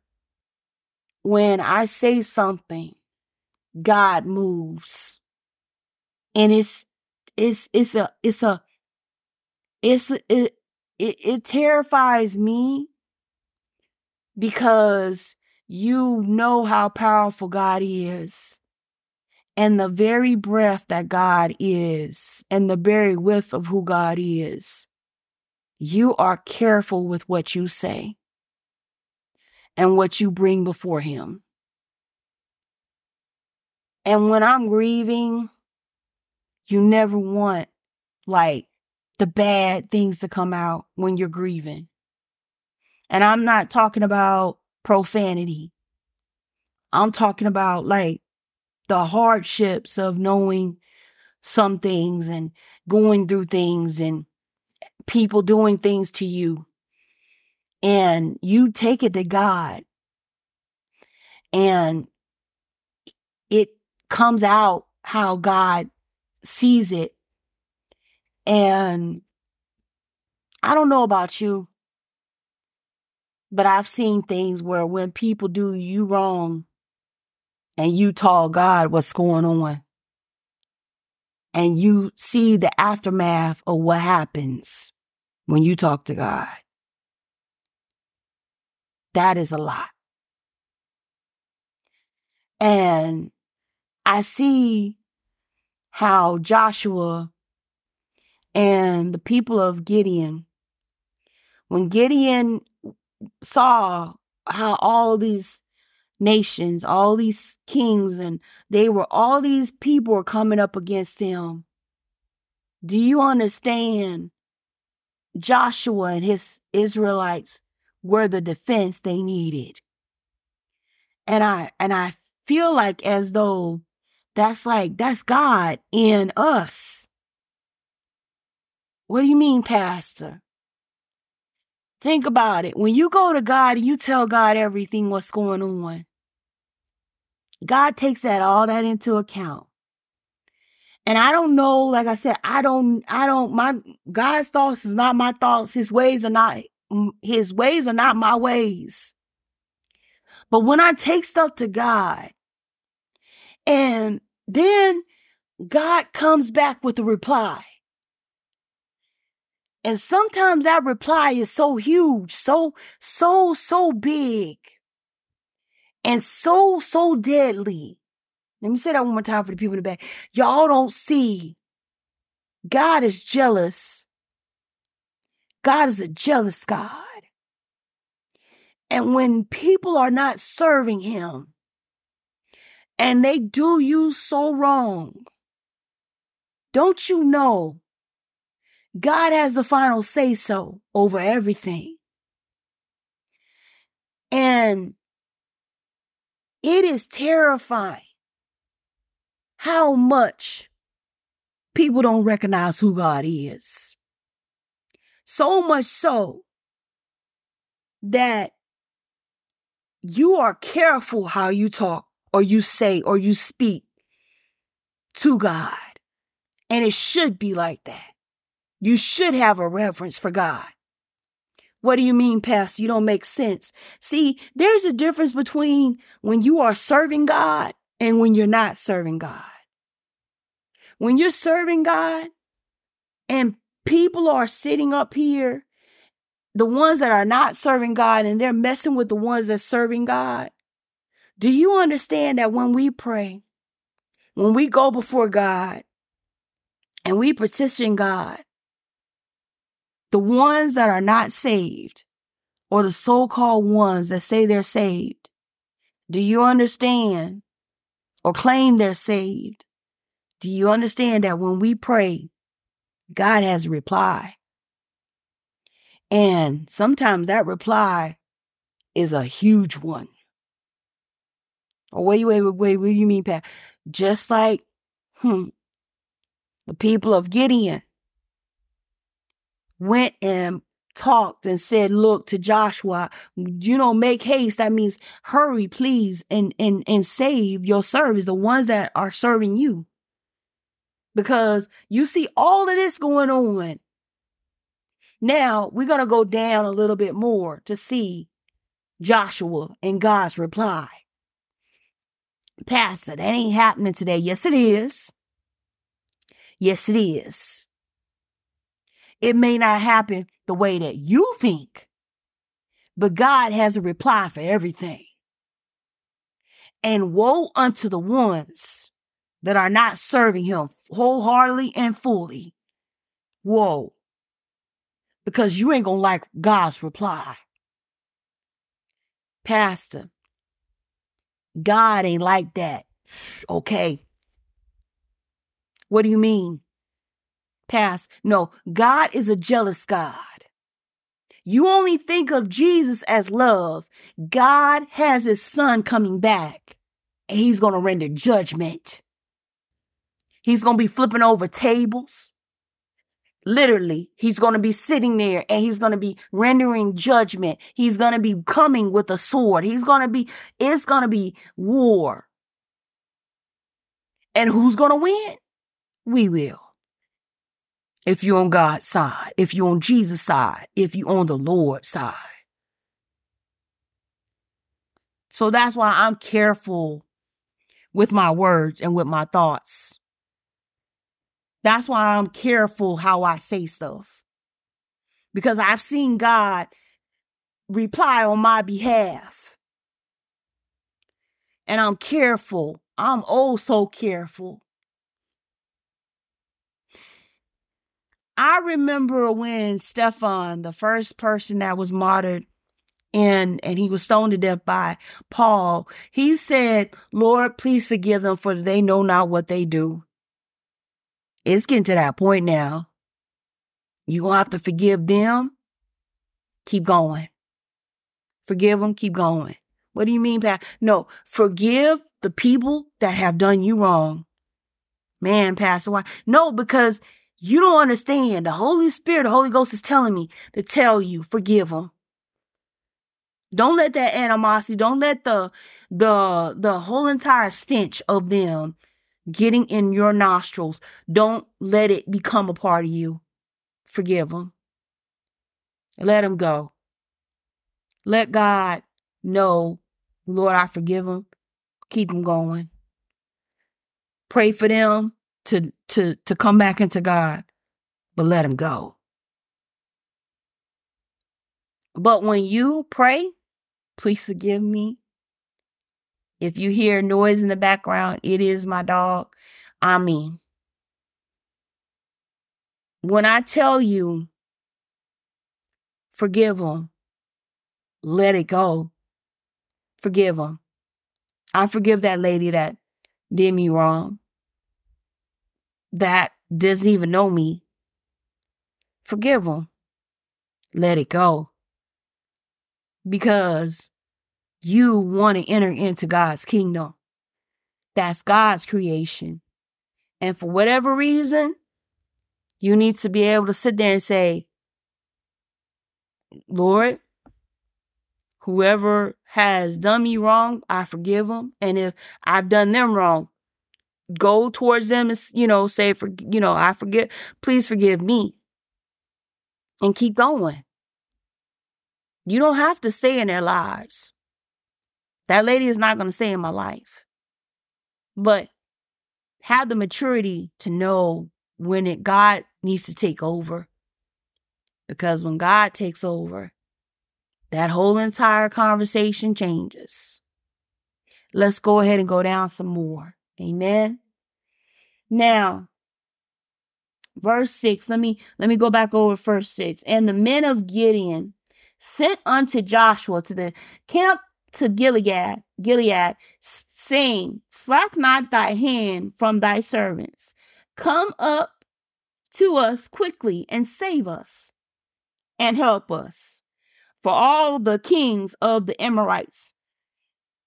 when I say something, God moves. And it's it's it's a it's a it's it it, it terrifies me because you know how powerful God is and the very breath that God is and the very width of who God is. You are careful with what you say and what you bring before Him. And when I'm grieving, you never want like the bad things to come out when you're grieving. And I'm not talking about profanity. I'm talking about like the hardships of knowing some things and going through things and people doing things to you. And you take it to God and it comes out how God sees it. And I don't know about you, But I've seen things where when people do you wrong and you tell God what's going on and you see the aftermath of what happens when you talk to God. That is a lot. And I see how Joshua and the people of Gideon, when Gideon saw how all these nations, all these kings, and they were all these people were coming up against them. Do you understand? Joshua and his Israelites were the defense they needed. And I and I feel like as though that's like that's God in us. What do you mean, Pastor? Think about it. When you go to God and you tell God everything what's going on, God takes that all that into account. And I don't know, like I said, I don't, I don't, my God's thoughts is not my thoughts. His ways are not, his ways are not my ways. But when I take stuff to God and then God comes back with a reply. And sometimes that reply is so huge, so, so, so big and so, so deadly. Let me say that one more time for the people in the back. Y'all don't see. God is jealous. God is a jealous God. And when people are not serving Him and they do you so wrong, don't you know God has the final say so over everything? And it is terrifying how much people don't recognize who God is. So much so that you are careful how you talk or you say or you speak to God. And it should be like that. You should have a reverence for God. What do you mean, Pastor? You don't make sense. See, there's a difference between when you are serving God and when you're not serving God. When you're serving God and people are sitting up here, the ones that are not serving God and they're messing with the ones that's serving God, do you understand that when we pray, when we go before God and we petition God, the ones that are not saved, or the so called ones that say they're saved, do you understand or claim they're saved? Do you understand that when we pray, God has a reply? And sometimes that reply is a huge one. Oh, wait, wait, wait, wait, what do you mean, Pat? Just like hmm, the people of Gideon went and talked and said, look to Joshua, you know, make haste. That means hurry, please, and and and save your service, the ones that are serving you. Because you see all of this going on. Now we're gonna go down a little bit more to see Joshua and God's reply. Pastor, that ain't happening today. Yes, it is. Yes, it is. It may not happen the way that you think, but God has a reply for everything. And woe unto the ones that are not serving Him wholeheartedly and fully. Woe. Because you ain't going to like God's reply. Pastor, God ain't like that. Okay. What do you mean? Past. No, God is a jealous God. You only think of Jesus as love. God has his son coming back and he's going to render judgment. He's going to be flipping over tables. Literally, he's going to be sitting there and he's going to be rendering judgment. He's going to be coming with a sword. He's going to be, it's going to be war. And who's going to win? We will. If you're on God's side, if you're on Jesus' side, if you're on the Lord's side. So that's why I'm careful with my words and with my thoughts. That's why I'm careful how I say stuff. Because I've seen God reply on my behalf. And I'm careful. I'm oh so careful. I remember when Stephan, the first person that was martyred and and he was stoned to death by Paul, he said, Lord, please forgive them for they know not what they do. It's getting to that point now. You're going to have to forgive them. Keep going. Forgive them. Keep going. What do you mean, Pat? No, forgive the people that have done you wrong. Man, Pastor, why? No, because you don't understand. The Holy Spirit, the Holy Ghost is telling me to tell you, forgive them. Don't let that animosity, don't let the the the whole entire stench of them getting in your nostrils, don't let it become a part of you. Forgive them. Let them go. Let God know, Lord, I forgive them. Keep them going. Pray for them to to to come back into God, but let them go. But when you pray, please forgive me. If you hear noise in the background, it is my dog. I mean, when I tell you, forgive them, let it go. Forgive them. I forgive that lady that did me wrong, that doesn't even know me. Forgive them. Let it go. Because you want to enter into God's kingdom. That's God's creation. And for whatever reason, you need to be able to sit there and say, Lord, whoever has done me wrong, I forgive them. And if I've done them wrong, go towards them and, you know, say, for, you know, I forget, please forgive me. And keep going. You don't have to stay in their lives. That lady is not going to stay in my life. But have the maturity to know when it God needs to take over. Because when God takes over, that whole entire conversation changes. Let's go ahead and go down some more. Amen. Now, verse 6, let me let me go back over verse 6. And the men of Gideon sent unto Joshua to the camp to Gilead, Gilead, saying, Slack not thy hand from thy servants. Come up to us quickly and save us and help us. For all the kings of the Amorites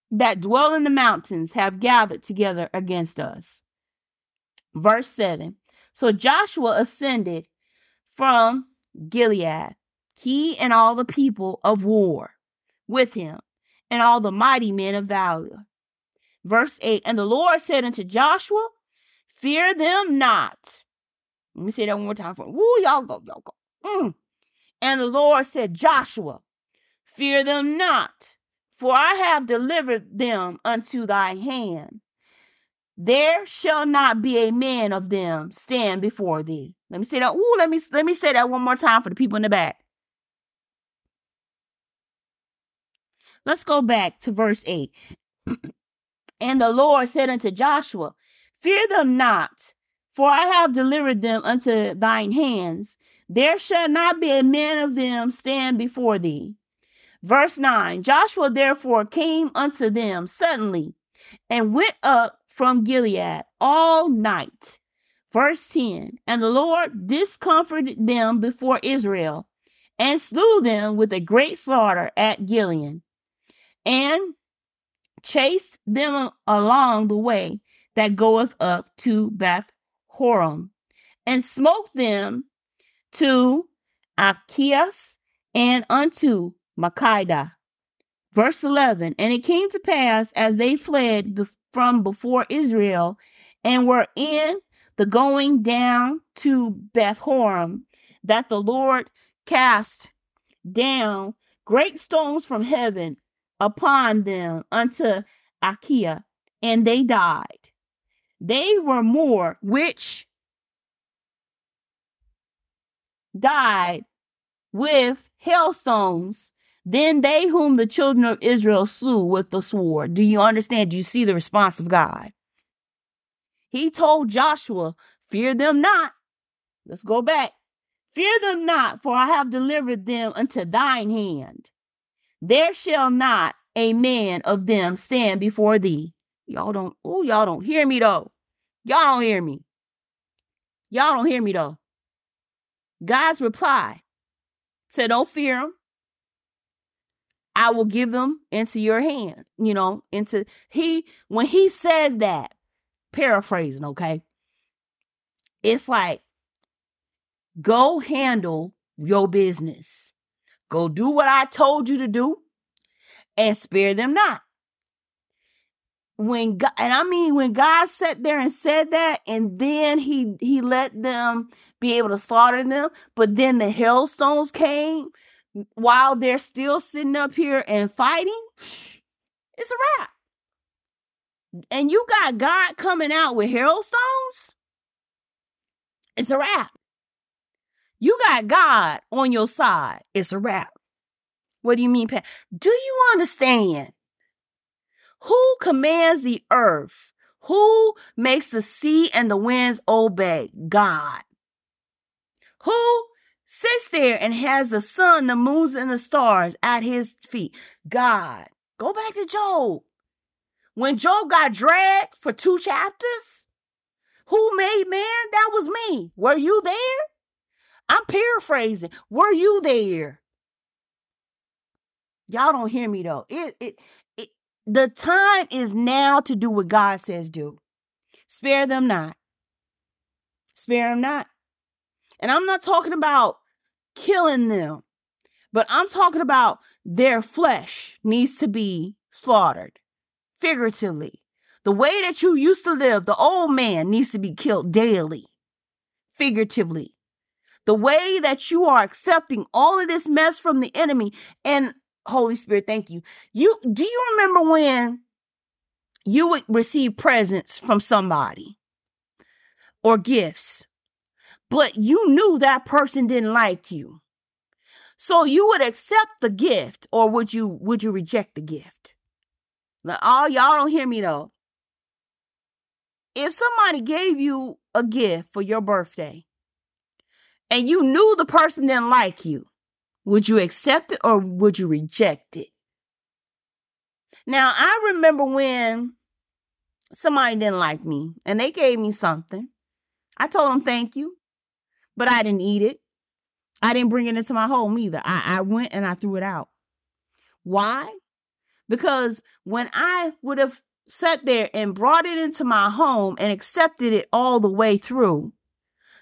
that dwell in the mountains have gathered together against us. Verse 7 So Joshua ascended from Gilead, he and all the people of war with him and all the mighty men of valor. Verse 8 And the Lord said unto Joshua, Fear them not. Let me say that one more time for Woo, y'all go, y'all go. Mm. And the Lord said, Joshua, fear them not, for I have delivered them unto thy hand. There shall not be a man of them stand before thee. Let me say that. Ooh, let me let me say that one more time for the people in the back. Let's go back to verse 8. and the Lord said unto Joshua, Fear them not, for I have delivered them unto thine hands. There shall not be a man of them stand before thee. Verse 9 Joshua therefore came unto them suddenly and went up from Gilead all night. Verse 10 And the Lord discomforted them before Israel and slew them with a great slaughter at Gilead and chased them along the way that goeth up to Beth Horon, and smote them to Achias and unto Makkedah. Verse 11 And it came to pass as they fled from before Israel and were in the going down to Beth Horon, that the Lord cast down great stones from heaven upon them unto Azekah, and they died. They were more which died with hailstones than they whom the children of Israel slew with the sword. Do you understand? Do you see the response of God? He told Joshua, Fear them not. Let's go back. Fear them not, for I have delivered them unto thine hand. There shall not a man of them stand before thee. Y'all don't, oh, y'all don't hear me though. Y'all don't hear me. Y'all don't hear me though. God's reply said, Don't fear them. I will give them into your hand. You know, into he, when he said that, paraphrasing, okay? It's like Go handle your business. Go do what I told you to do and spare them not. When God, and I mean when God sat there and said that, and then he he let them be able to slaughter them, but then the hailstones came while they're still sitting up here and fighting, it's a wrap. And you got God coming out with hailstones, it's a wrap. You got God on your side. It's a wrap. What do you mean, Pat? Do you understand? Who commands the earth? Who makes the sea and the winds obey? God. Who sits there and has the sun, the moons, and the stars at his feet? God. Go back to Job. When Job got dragged for two chapters, who made man? That was me. Were you there? I'm paraphrasing. Were you there? Y'all don't hear me though. It, it, it, the time is now to do what God says do. Spare them not. Spare them not. And I'm not talking about killing them, but I'm talking about their flesh needs to be slaughtered figuratively. The way that you used to live, the old man needs to be killed daily, figuratively the way that you are accepting all of this mess from the enemy and Holy Spirit, thank you. You do you remember when you would receive presents from somebody or gifts, but you knew that person didn't like you. So you would accept the gift or would you would you reject the gift? Now, all y'all don't hear me though. If somebody gave you a gift for your birthday and you knew the person didn't like you, would you accept it or would you reject it? Now, I remember when somebody didn't like me and they gave me something. I told them thank you, but I didn't eat it. I didn't bring it into my home either. I, I went and I threw it out. Why? Because when I would have sat there and brought it into my home and accepted it all the way through,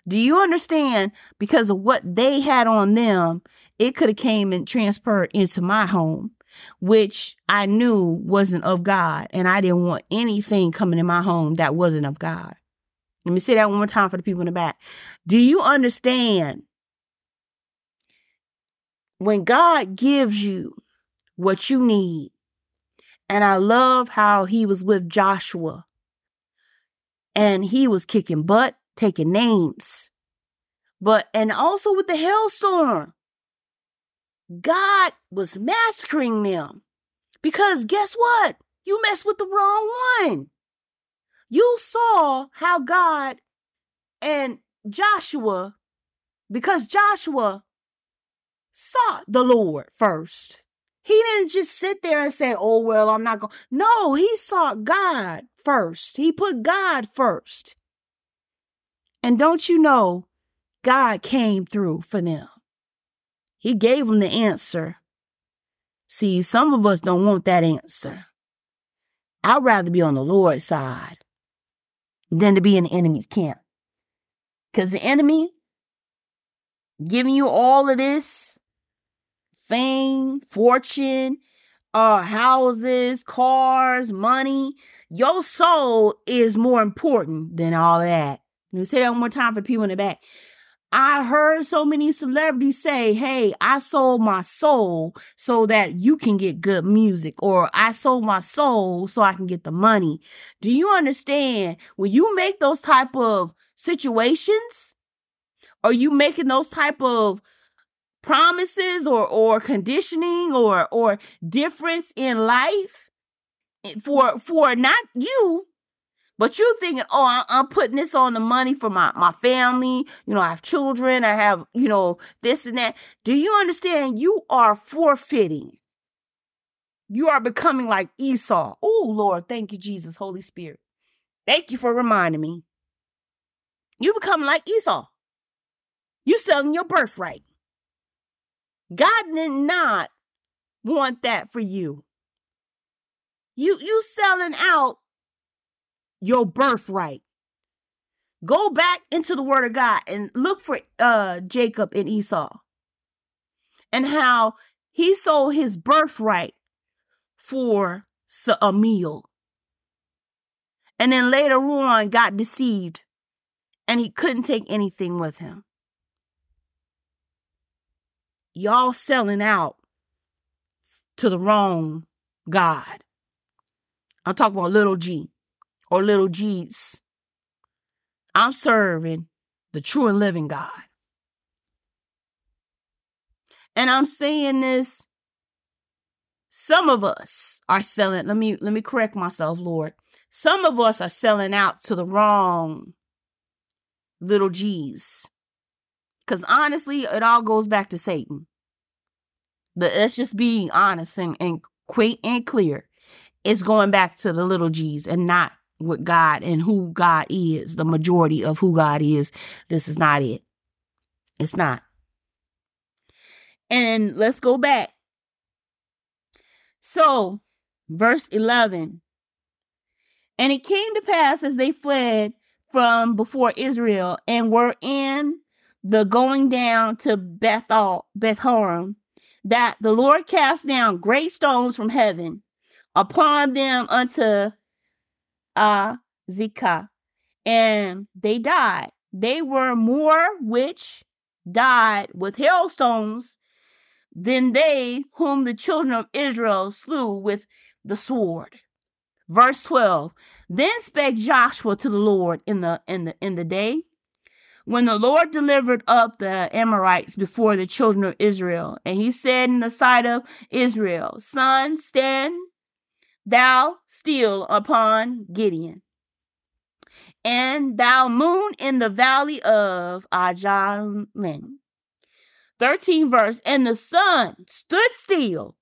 do you understand? Because of what they had on them, it could have came and transferred into my home, which I knew wasn't of God. And I didn't want anything coming in my home that wasn't of God. Let me say that one more time for the people in the back. Do you understand? When God gives you what you need, and I love how he was with Joshua and he was kicking butt taking names. But, and also with the hailstorm, God was massacring them. Because guess what? You messed with the wrong one. You saw how God and Joshua, because Joshua sought the Lord first. He didn't just sit there and say, Oh, well, I'm not going. No, he sought God first. He put God first. And don't you know, God came through for them. He gave them the answer. See, some of us don't want that answer. I'd rather be on the Lord's side than to be in the enemy's camp. Because the enemy giving you all of this fame, fortune, uh, houses, cars, money, your soul is more important than all that. Let me say that one more time for people in the back. I heard so many celebrities say, Hey, I sold my soul so that you can get good music, or I sold my soul so I can get the money. Do you understand? When you make those type of situations, are you making those type of promises or or conditioning or or difference in life for for not you but you're thinking, oh, I'm putting this on the money for my, my family. You know, I have children. I have, you know, this and that. Do you understand? You are forfeiting. You are becoming like Esau. Oh, Lord, thank you, Jesus, Holy Spirit. Thank you for reminding me. You become like Esau. You selling your birthright. God did not want that for you. You you selling out your birthright. Go back into the word of God and look for uh Jacob and Esau and how he sold his birthright for a meal. And then later on got deceived and he couldn't take anything with him. Y'all selling out to the wrong God. I'm talking about little G or little G's. I'm serving the true and living God. And I'm saying this some of us are selling let me let me correct myself lord some of us are selling out to the wrong little g's because honestly it all goes back to satan the, let's just be honest and, and quick and clear it's going back to the little g's and not with God and who God is, the majority of who God is, this is not it. It's not. And let's go back. So, verse 11. And it came to pass as they fled from before Israel and were in the going down to Bethel, Bethhoron, that the Lord cast down great stones from heaven upon them unto uh, Zikah, and they died. They were more which died with hailstones than they whom the children of Israel slew with the sword. Verse 12. Then spake Joshua to the Lord in the in the in the day when the Lord delivered up the Amorites before the children of Israel, and he said in the sight of Israel, Son, stand thou still upon Gibeon. And thou moon in the valley of Ajalon. 13 verse, and the sun stood still,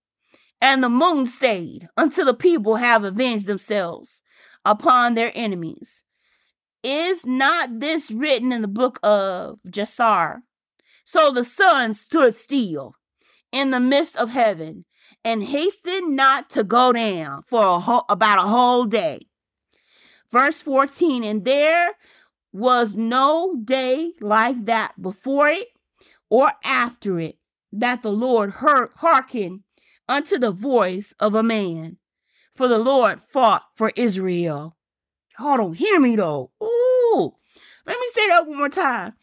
and the moon stayed until the people have avenged themselves upon their enemies. Is not this written in the book of Jasher? So the sun stood still in the midst of heaven, and hasten not to go down for a whole, about a whole day. Verse 14, and there was no day like that before it or after it that the Lord heard hearkened unto the voice of a man. For the Lord fought for Israel. Y'all don't hear me though. Ooh. Let me say that one more time.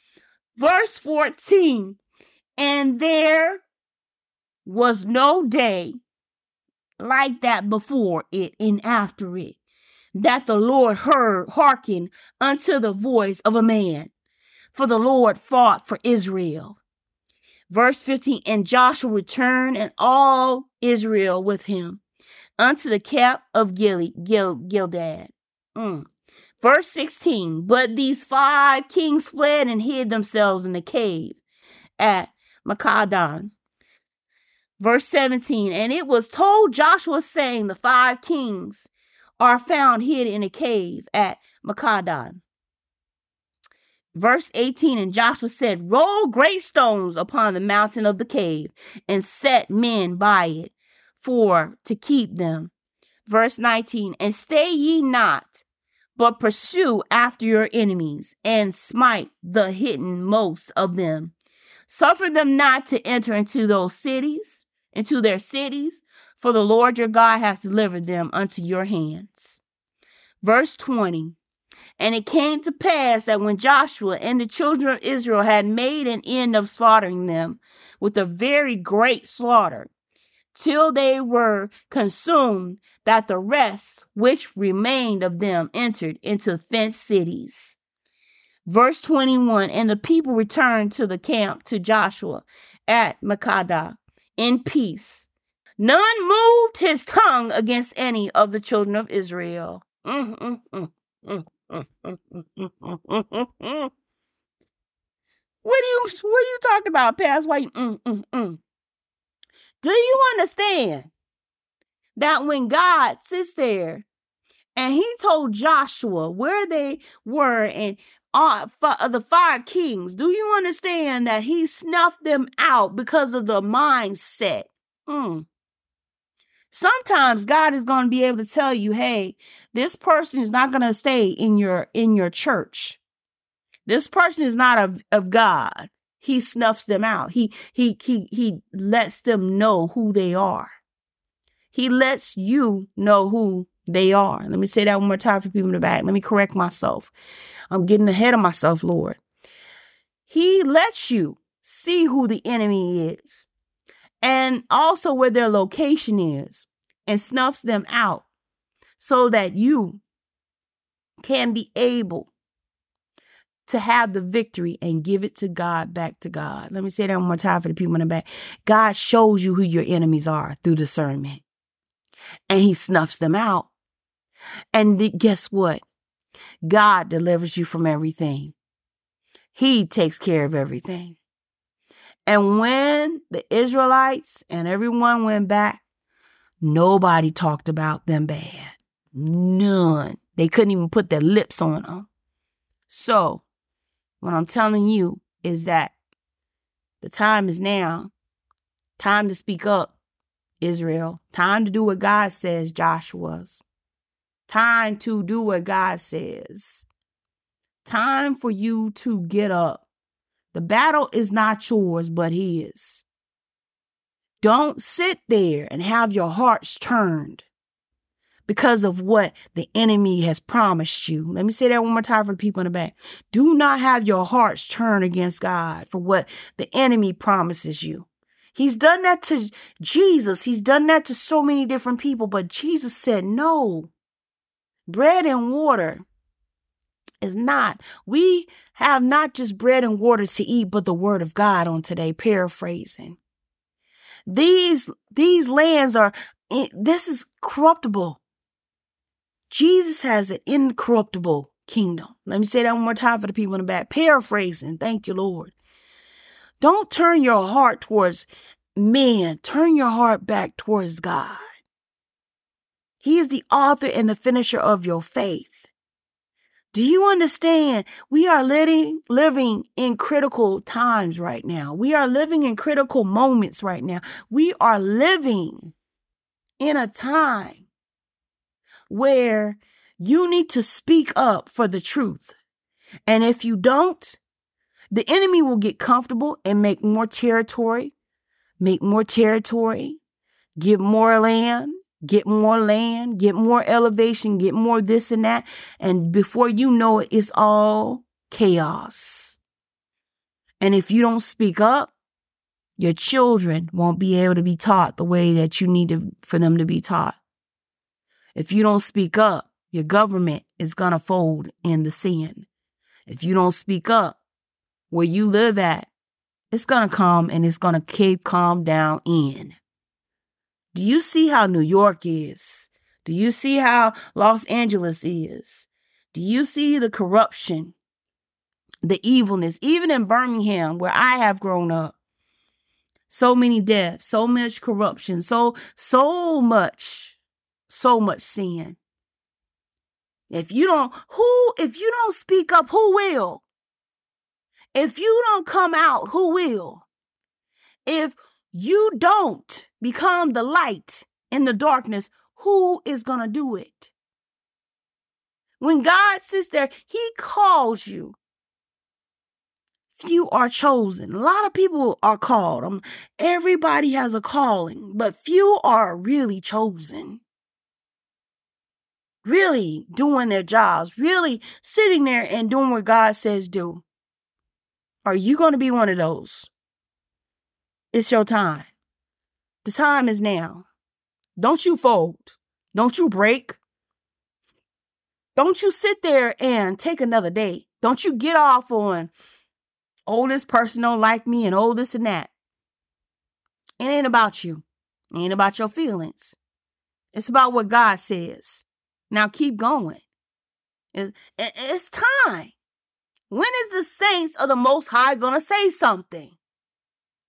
Verse 14. And there was no day like that before it and after it, that the Lord heard hearken unto the voice of a man. For the Lord fought for Israel. Verse 15 And Joshua returned and all Israel with him unto the camp of Gil- Gil- Gildad. Mm. Verse 16 But these five kings fled and hid themselves in the cave at Makkedah Verse 17, and it was told Joshua, saying, The five kings are found hid in a cave at Makkedah. Verse 18, and Joshua said, Roll great stones upon the mountain of the cave, and set men by it, for to keep them. Verse 19, and stay ye not, but pursue after your enemies, and smite the hidden most of them. Suffer them not to enter into those cities into their cities, for the Lord your God hath delivered them unto your hands. Verse 20 And it came to pass that when Joshua and the children of Israel had made an end of slaughtering them with a very great slaughter, till they were consumed, that the rest which remained of them entered into fenced cities. Verse 21 And the people returned to the camp to Joshua at Makkedah in peace. None moved his tongue against any of the children of Israel. what are you what are you talking about, Pastor? Why mm, mm, mm. Do you understand that when God sits there and he told Joshua where they were and uh, the five kings, do you understand that he snuffed them out because of the mindset? Mm. Sometimes God is going to be able to tell you, "Hey, this person is not going to stay in your in your church. This person is not of, of God he snuffs them out. He he he he lets them know who they are. He lets you know who they are. Let me say that one more time for people in the back. Let me correct myself. I'm getting ahead of myself, Lord. He lets you see who the enemy is and also where their location is and snuffs them out so that you can be able to have the victory and give it to God back to God. Let me say that one more time for the people in the back. God shows you who your enemies are through discernment, and He snuffs them out. And guess what? God delivers you from everything. He takes care of everything. And when the Israelites and everyone went back, nobody talked about them bad. None. They couldn't even put their lips on them. So, what I'm telling you is that the time is now. Time to speak up, Israel. Time to do what God says, Joshua's. Time to do what God says. Time for you to get up. The battle is not yours, but His. Don't sit there and have your hearts turned because of what the enemy has promised you. Let me say that one more time for the people in the back. Do not have your hearts turned against God for what the enemy promises you. He's done that to Jesus. He's done that to so many different people, but Jesus said, no. Bread and water is not. We have not just bread and water to eat, but the word of God on today, paraphrasing. These these lands are this is corruptible. Jesus has an incorruptible kingdom. Let me say that one more time for the people in the back. Paraphrasing. Thank you, Lord. Don't turn your heart towards man. Turn your heart back towards God. He is the author and the finisher of your faith. Do you understand? We are living, living in critical times right now. We are living in critical moments right now. We are living in a time where you need to speak up for the truth. And if you don't, the enemy will get comfortable and make more territory, make more territory, give more land, get more land, get more elevation, get more this and that. And before you know it, it's all chaos. And if you don't speak up, your children won't be able to be taught the way that you need to, for them to be taught. If you don't speak up, your government is going to fold in the sin. If you don't speak up, where you live at, it's going to come and it's going to keep calm down in. Do you see how New York is? Do you see how Los Angeles is? Do you see the corruption, the evilness, even in Birmingham, where I have grown up? So many deaths, so much corruption, so, so much so much sin. If you don't, who, if you don't speak up, who will? If you don't come out, who will? If you don't become the light in the darkness, who is going to do it? When God sits there, He calls you. Few are chosen. A lot of people are called. Um, everybody has a calling, but few are really chosen. really doing their jobs, really sitting there and doing what God says do. Are you going to be one of those? It's your time. The time is now. Don't you fold. Don't you break. Don't you sit there and take another day. Don't you get off on oh, oldest person don't like me and oh, oldest and that. It ain't about you. It ain't about your feelings. It's about what God says. Now keep going. It's time. When is the saints of the Most High going to say something?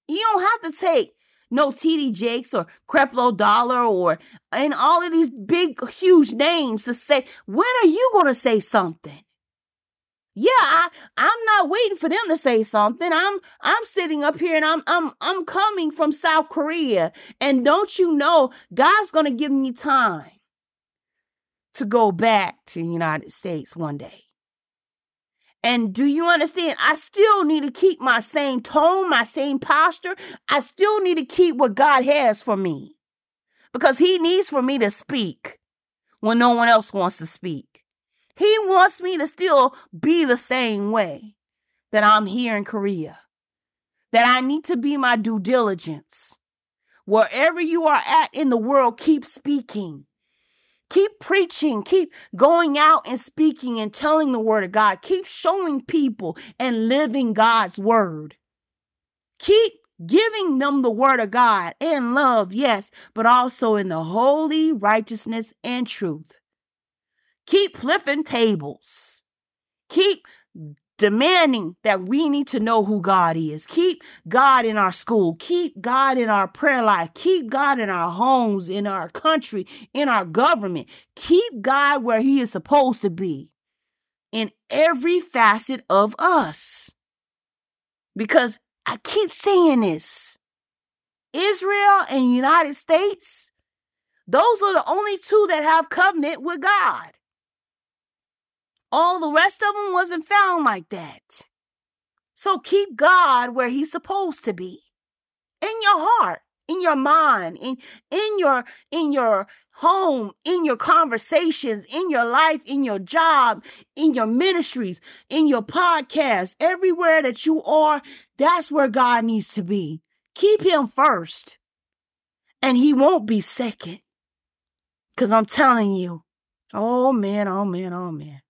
You don't have to take no TD Jakes or Creflo Dollar or and all of these big, huge names to say, when are you going to say something? Yeah, I, I'm not waiting for them to say something. I'm I'm sitting up here and I'm I'm I'm coming from South Korea. And don't you know God's gonna give me time to go back to the United States one day. And do you understand? I still need to keep my same tone, my same posture. I still need to keep what God has for me because He needs for me to speak when no one else wants to speak. He wants me to still be the same way that I'm here in Korea, that I need to be my due diligence. Wherever you are at in the world, keep speaking. Keep preaching, keep going out and speaking and telling the word of God. Keep showing people and living God's word. Keep giving them the word of God in love, yes, but also in the holy righteousness and truth. Keep flipping tables. Keep demanding that we need to know who God is. Keep God in our school. Keep God in our prayer life. Keep God in our homes, in our country, in our government. Keep God where He is supposed to be in every facet of us. Because I keep saying this Israel and United States, those are the only two that have covenant with God. All the rest of them wasn't found like that. So keep God where he's supposed to be. In your heart, in your mind, in in your in your home, in your conversations, in your life, in your job, in your ministries, in your podcast, everywhere that you are, that's where God needs to be. Keep him first. And he won't be second. Cuz I'm telling you, oh man, oh man, oh man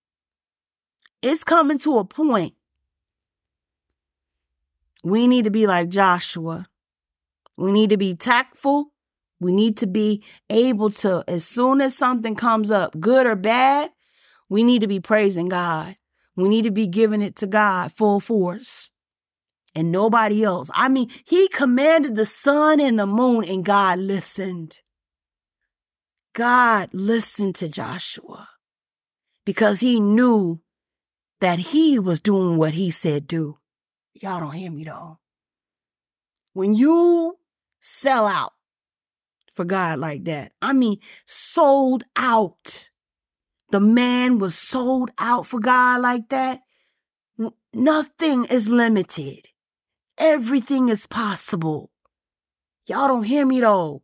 it's coming to a point. We need to be like Joshua. We need to be tactful. We need to be able to, as soon as something comes up, good or bad, we need to be praising God. We need to be giving it to God full force and nobody else. I mean, he commanded the sun and the moon, and God listened. God listened to Joshua because he knew that he was doing what he said do. Y'all don't hear me though. When you sell out for God like that, I mean, sold out. The man was sold out for God like that. Nothing is limited. Everything is possible. Y'all don't hear me though.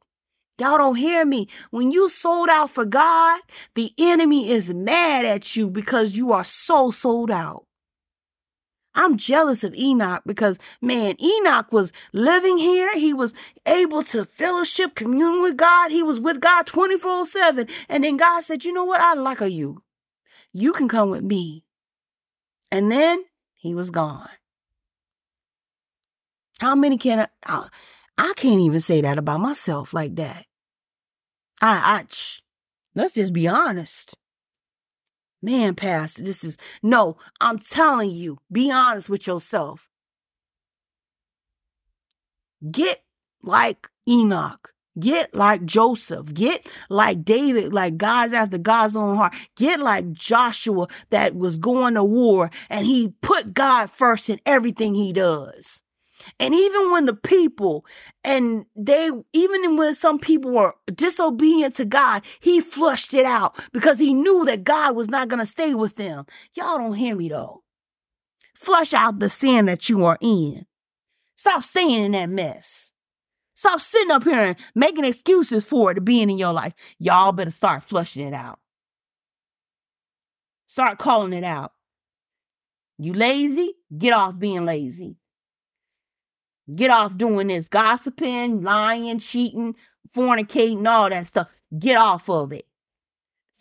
Y'all don't hear me. When you sold out for God, the enemy is mad at you because you are so sold out. I'm jealous of Enoch because, man, Enoch was living here. He was able to fellowship, commune with God. He was with God 24 7. And then God said, You know what? I like you. You can come with me. And then he was gone. How many can I? I I can't even say that about myself like that. I, I, let's just be honest. Man, Pastor, this is no, I'm telling you, be honest with yourself. Get like Enoch. Get like Joseph. Get like David, like God's after God's own heart. Get like Joshua that was going to war and he put God first in everything he does. And even when the people and they, even when some people were disobedient to God, he flushed it out because he knew that God was not going to stay with them. Y'all don't hear me though. Flush out the sin that you are in. Stop staying in that mess. Stop sitting up here and making excuses for it being in your life. Y'all better start flushing it out. Start calling it out. You lazy? Get off being lazy. Get off doing this gossiping, lying, cheating, fornicating, all that stuff. Get off of it.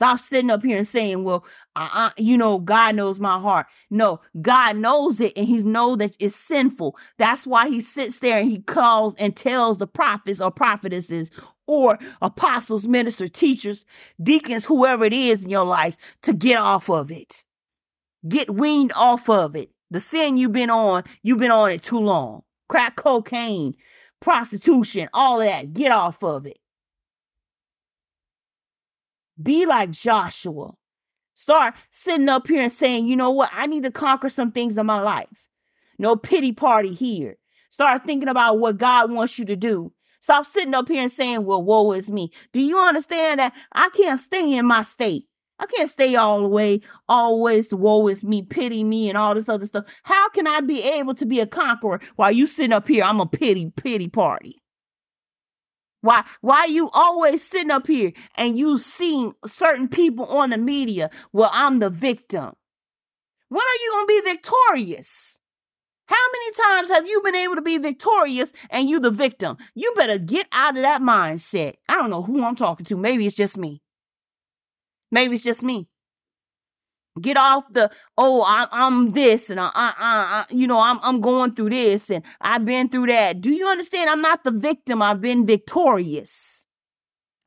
Stop sitting up here and saying, well, uh, you know, God knows my heart. No, God knows it and he knows that it's sinful. That's why he sits there and he calls and tells the prophets or prophetesses or apostles, ministers, teachers, deacons, whoever it is in your life to get off of it. Get weaned off of it. The sin you've been on, you've been on it too long. Crack cocaine, prostitution, all of that. Get off of it. Be like Joshua. Start sitting up here and saying, you know what? I need to conquer some things in my life. No pity party here. Start thinking about what God wants you to do. Stop sitting up here and saying, well, woe is me. Do you understand that I can't stay in my state? I can't stay all the way, always woe is me, pity me, and all this other stuff. How can I be able to be a conqueror while you sitting up here? I'm a pity, pity party. Why why you always sitting up here and you seeing certain people on the media? Well, I'm the victim. When are you gonna be victorious? How many times have you been able to be victorious and you the victim? You better get out of that mindset. I don't know who I'm talking to. Maybe it's just me. Maybe it's just me. Get off the oh I'm I'm this and I, I, I you know I'm I'm going through this and I've been through that. Do you understand? I'm not the victim. I've been victorious.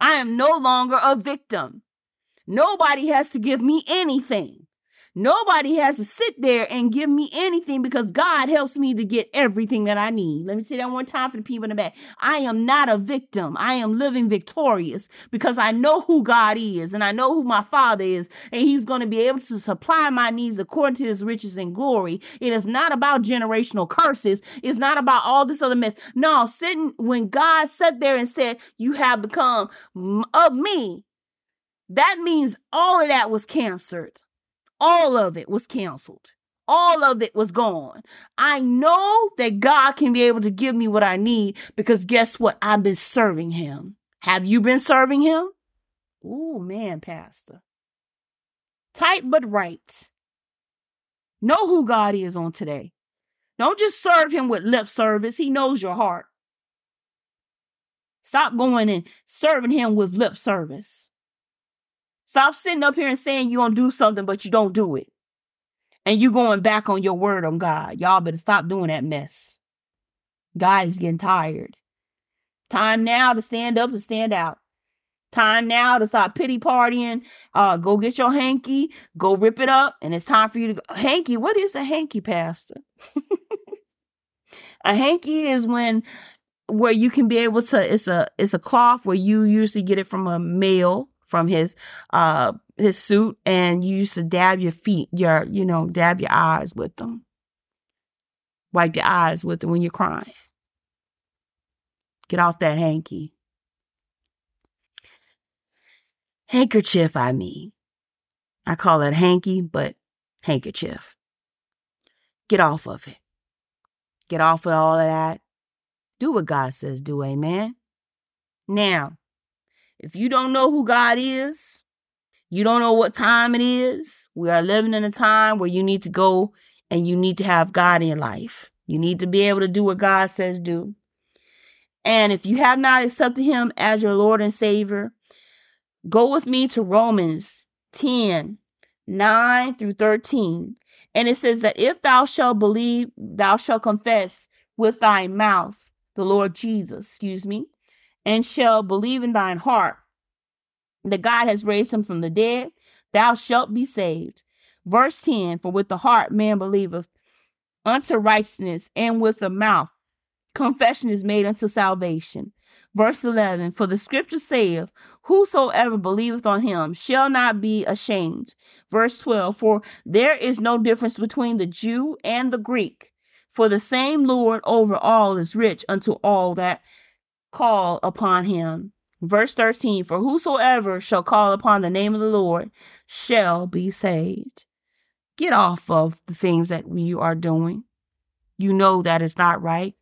I am no longer a victim. Nobody has to give me anything. Nobody has to sit there and give me anything because God helps me to get everything that I need. Let me say that one time for the people in the back. I am not a victim. I am living victorious because I know who God is and I know who my Father is, and He's going to be able to supply my needs according to His riches and glory. It is not about generational curses. It's not about all this other mess. No, sitting when God sat there and said, You have become of me, that means all of that was canceled all of it was canceled. All of it was gone. I know that God can be able to give me what I need because guess what? I've been serving Him. Have you been serving Him? Oh, man, Pastor. Tight but right. Know who God is on today. Don't just serve Him with lip service, He knows your heart. Stop going and serving Him with lip service. Stop sitting up here and saying you're going to do something, but you don't do it. And you going back on your word on God. Y'all better stop doing that mess. God is getting tired. Time now to stand up and stand out. Time now to stop pity partying. Uh, go get your hanky, go rip it up, and it's time for you to go. Hanky, what is a hanky, Pastor? a hanky is when where you can be able to it's a it's a cloth where you usually get it from a male from his uh his suit and you used to dab your feet, your you know, dab your eyes with them. Wipe your eyes with them when you're crying. Get off that hanky. Handkerchief, I mean. I call it hanky, but handkerchief. Get off of it. Get off of all of that. Do what God says do, amen. Now, if you don't know who God is, you don't know what time it is. We are living in a time where you need to go and you need to have God in your life. You need to be able to do what God says do. And if you have not accepted him as your Lord and Savior, go with me to Romans 10 9 through 13. And it says that if thou shalt believe, thou shalt confess with thy mouth the Lord Jesus, excuse me, and shall believe in thine heart that God has raised him from the dead, thou shalt be saved. Verse 10 For with the heart man believeth unto righteousness, and with the mouth confession is made unto salvation. Verse 11 For the scripture saith, Whosoever believeth on him shall not be ashamed. Verse 12 For there is no difference between the Jew and the Greek, for the same Lord over all is rich unto all that call upon him. Verse 13 For whosoever shall call upon the name of the Lord shall be saved. Get off of the things that you are doing. You know that is not right.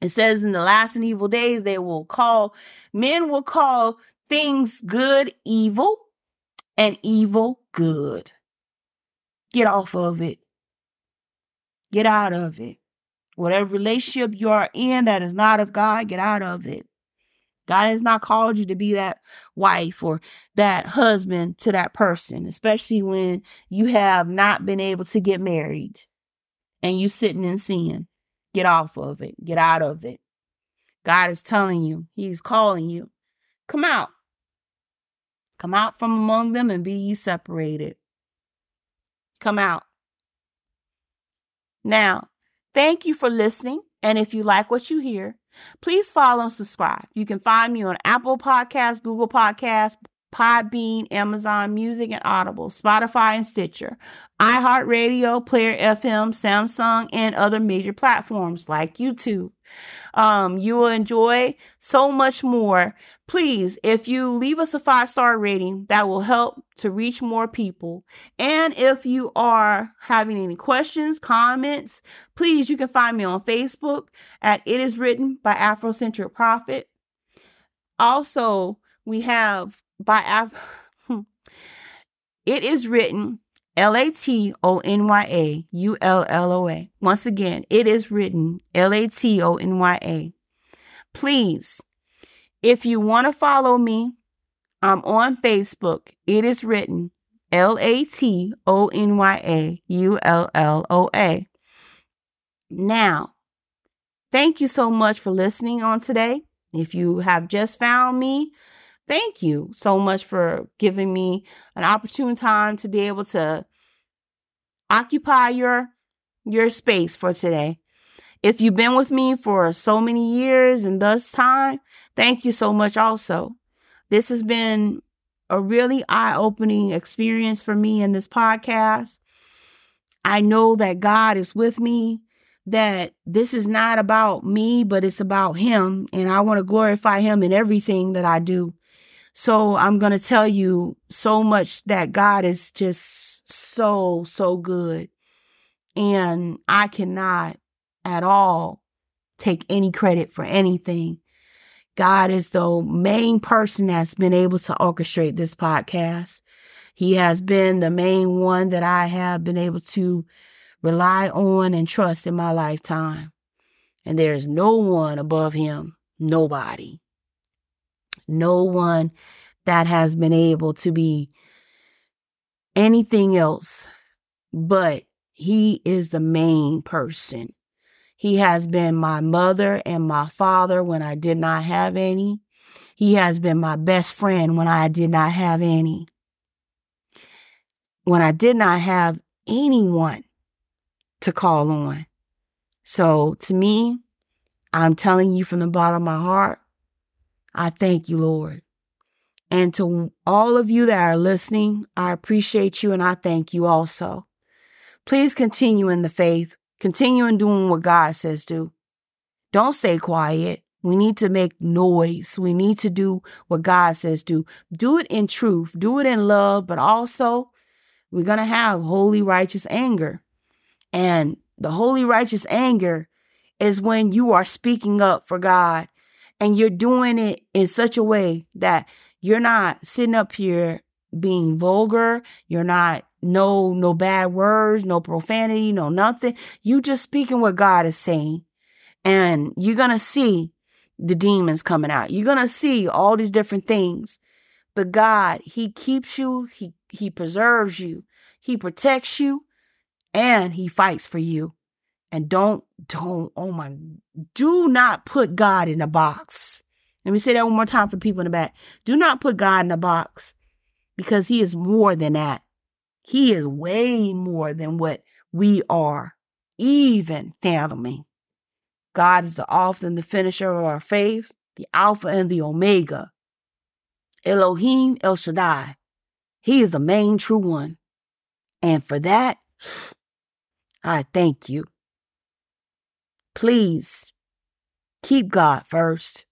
It says in the last and evil days, they will call, men will call things good evil and evil good. Get off of it. Get out of it. Whatever relationship you are in that is not of God, get out of it. God has not called you to be that wife or that husband to that person, especially when you have not been able to get married and you sitting in sin. Get off of it. Get out of it. God is telling you, He's calling you. Come out. Come out from among them and be ye separated. Come out. Now, thank you for listening. And if you like what you hear, please follow and subscribe. You can find me on Apple Podcasts, Google Podcasts, Podbean, Amazon Music, and Audible, Spotify, and Stitcher, iHeartRadio, Player FM, Samsung, and other major platforms like YouTube. Um, you will enjoy so much more. Please, if you leave us a five star rating, that will help to reach more people. And if you are having any questions, comments, please, you can find me on Facebook at It Is Written by Afrocentric Prophet. Also, we have by Af- it is written L A T O N Y A U L L O A. Once again, it is written L A T O N Y A. Please, if you want to follow me, I'm on Facebook. It is written L A T O N Y A U L L O A. Now, thank you so much for listening on today. If you have just found me, thank you so much for giving me an opportune time to be able to occupy your your space for today. If you've been with me for so many years and thus time, thank you so much also. This has been a really eye-opening experience for me in this podcast. I know that God is with me, that this is not about me, but it's about him and I want to glorify him in everything that I do. So I'm going to tell you so much that God is just so, so good. And I cannot at all take any credit for anything. God is the main person that's been able to orchestrate this podcast. He has been the main one that I have been able to rely on and trust in my lifetime. And there is no one above him, nobody no one that has been able to be anything else but he is the main person. He has been my mother and my father when I did not have any. He has been my best friend when I did not have any. When I did not have anyone to call on. So to me, I'm telling you from the bottom of my heart, I thank you, Lord. And to all of you that are listening, I appreciate you and I thank you also. Please continue in the faith, continue in doing what God says do. Don't stay quiet. We need to make noise. We need to do what God says do. Do it in truth, do it in love, but also we're going to have holy, righteous anger. And the holy, righteous anger is when you are speaking up for God and you're doing it in such a way that you're not sitting up here being vulgar you're not no no bad words no profanity no nothing. You just speaking what god is saying. And you're gonna see the demons coming out. You're gonna see all these different things. But god he keeps you he he preserves you he protects you and he fights for you and don't, don't, oh my, do not put God in a box. Let me say that one more time for people in the back. Do not put God in a box because He is more than that. He is way more than what we are, even fathoming. God is the author and the finisher of our faith, the Alpha and the Omega. Elohim El Shaddai. He is the main true one. And for that, I thank you. Please keep God first.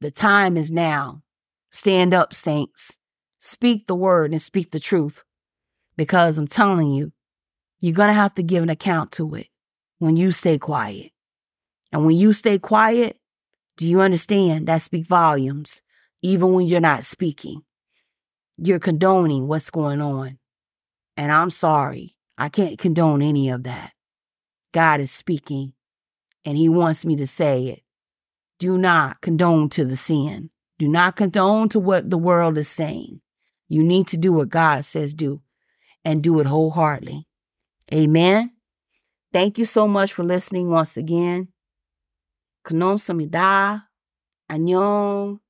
The time is now. Stand up, saints. Speak the word and speak the truth. Because I'm telling you, you're going to have to give an account to it when you stay quiet. And when you stay quiet, do you understand that speak volumes, even when you're not speaking? You're condoning what's going on. And I'm sorry. I can't condone any of that. God is speaking, and He wants me to say it. Do not condone to the sin. Do not condone to what the world is saying. You need to do what God says do and do it wholeheartedly. Amen. Thank you so much for listening once again. Kanom samida. Annyeong.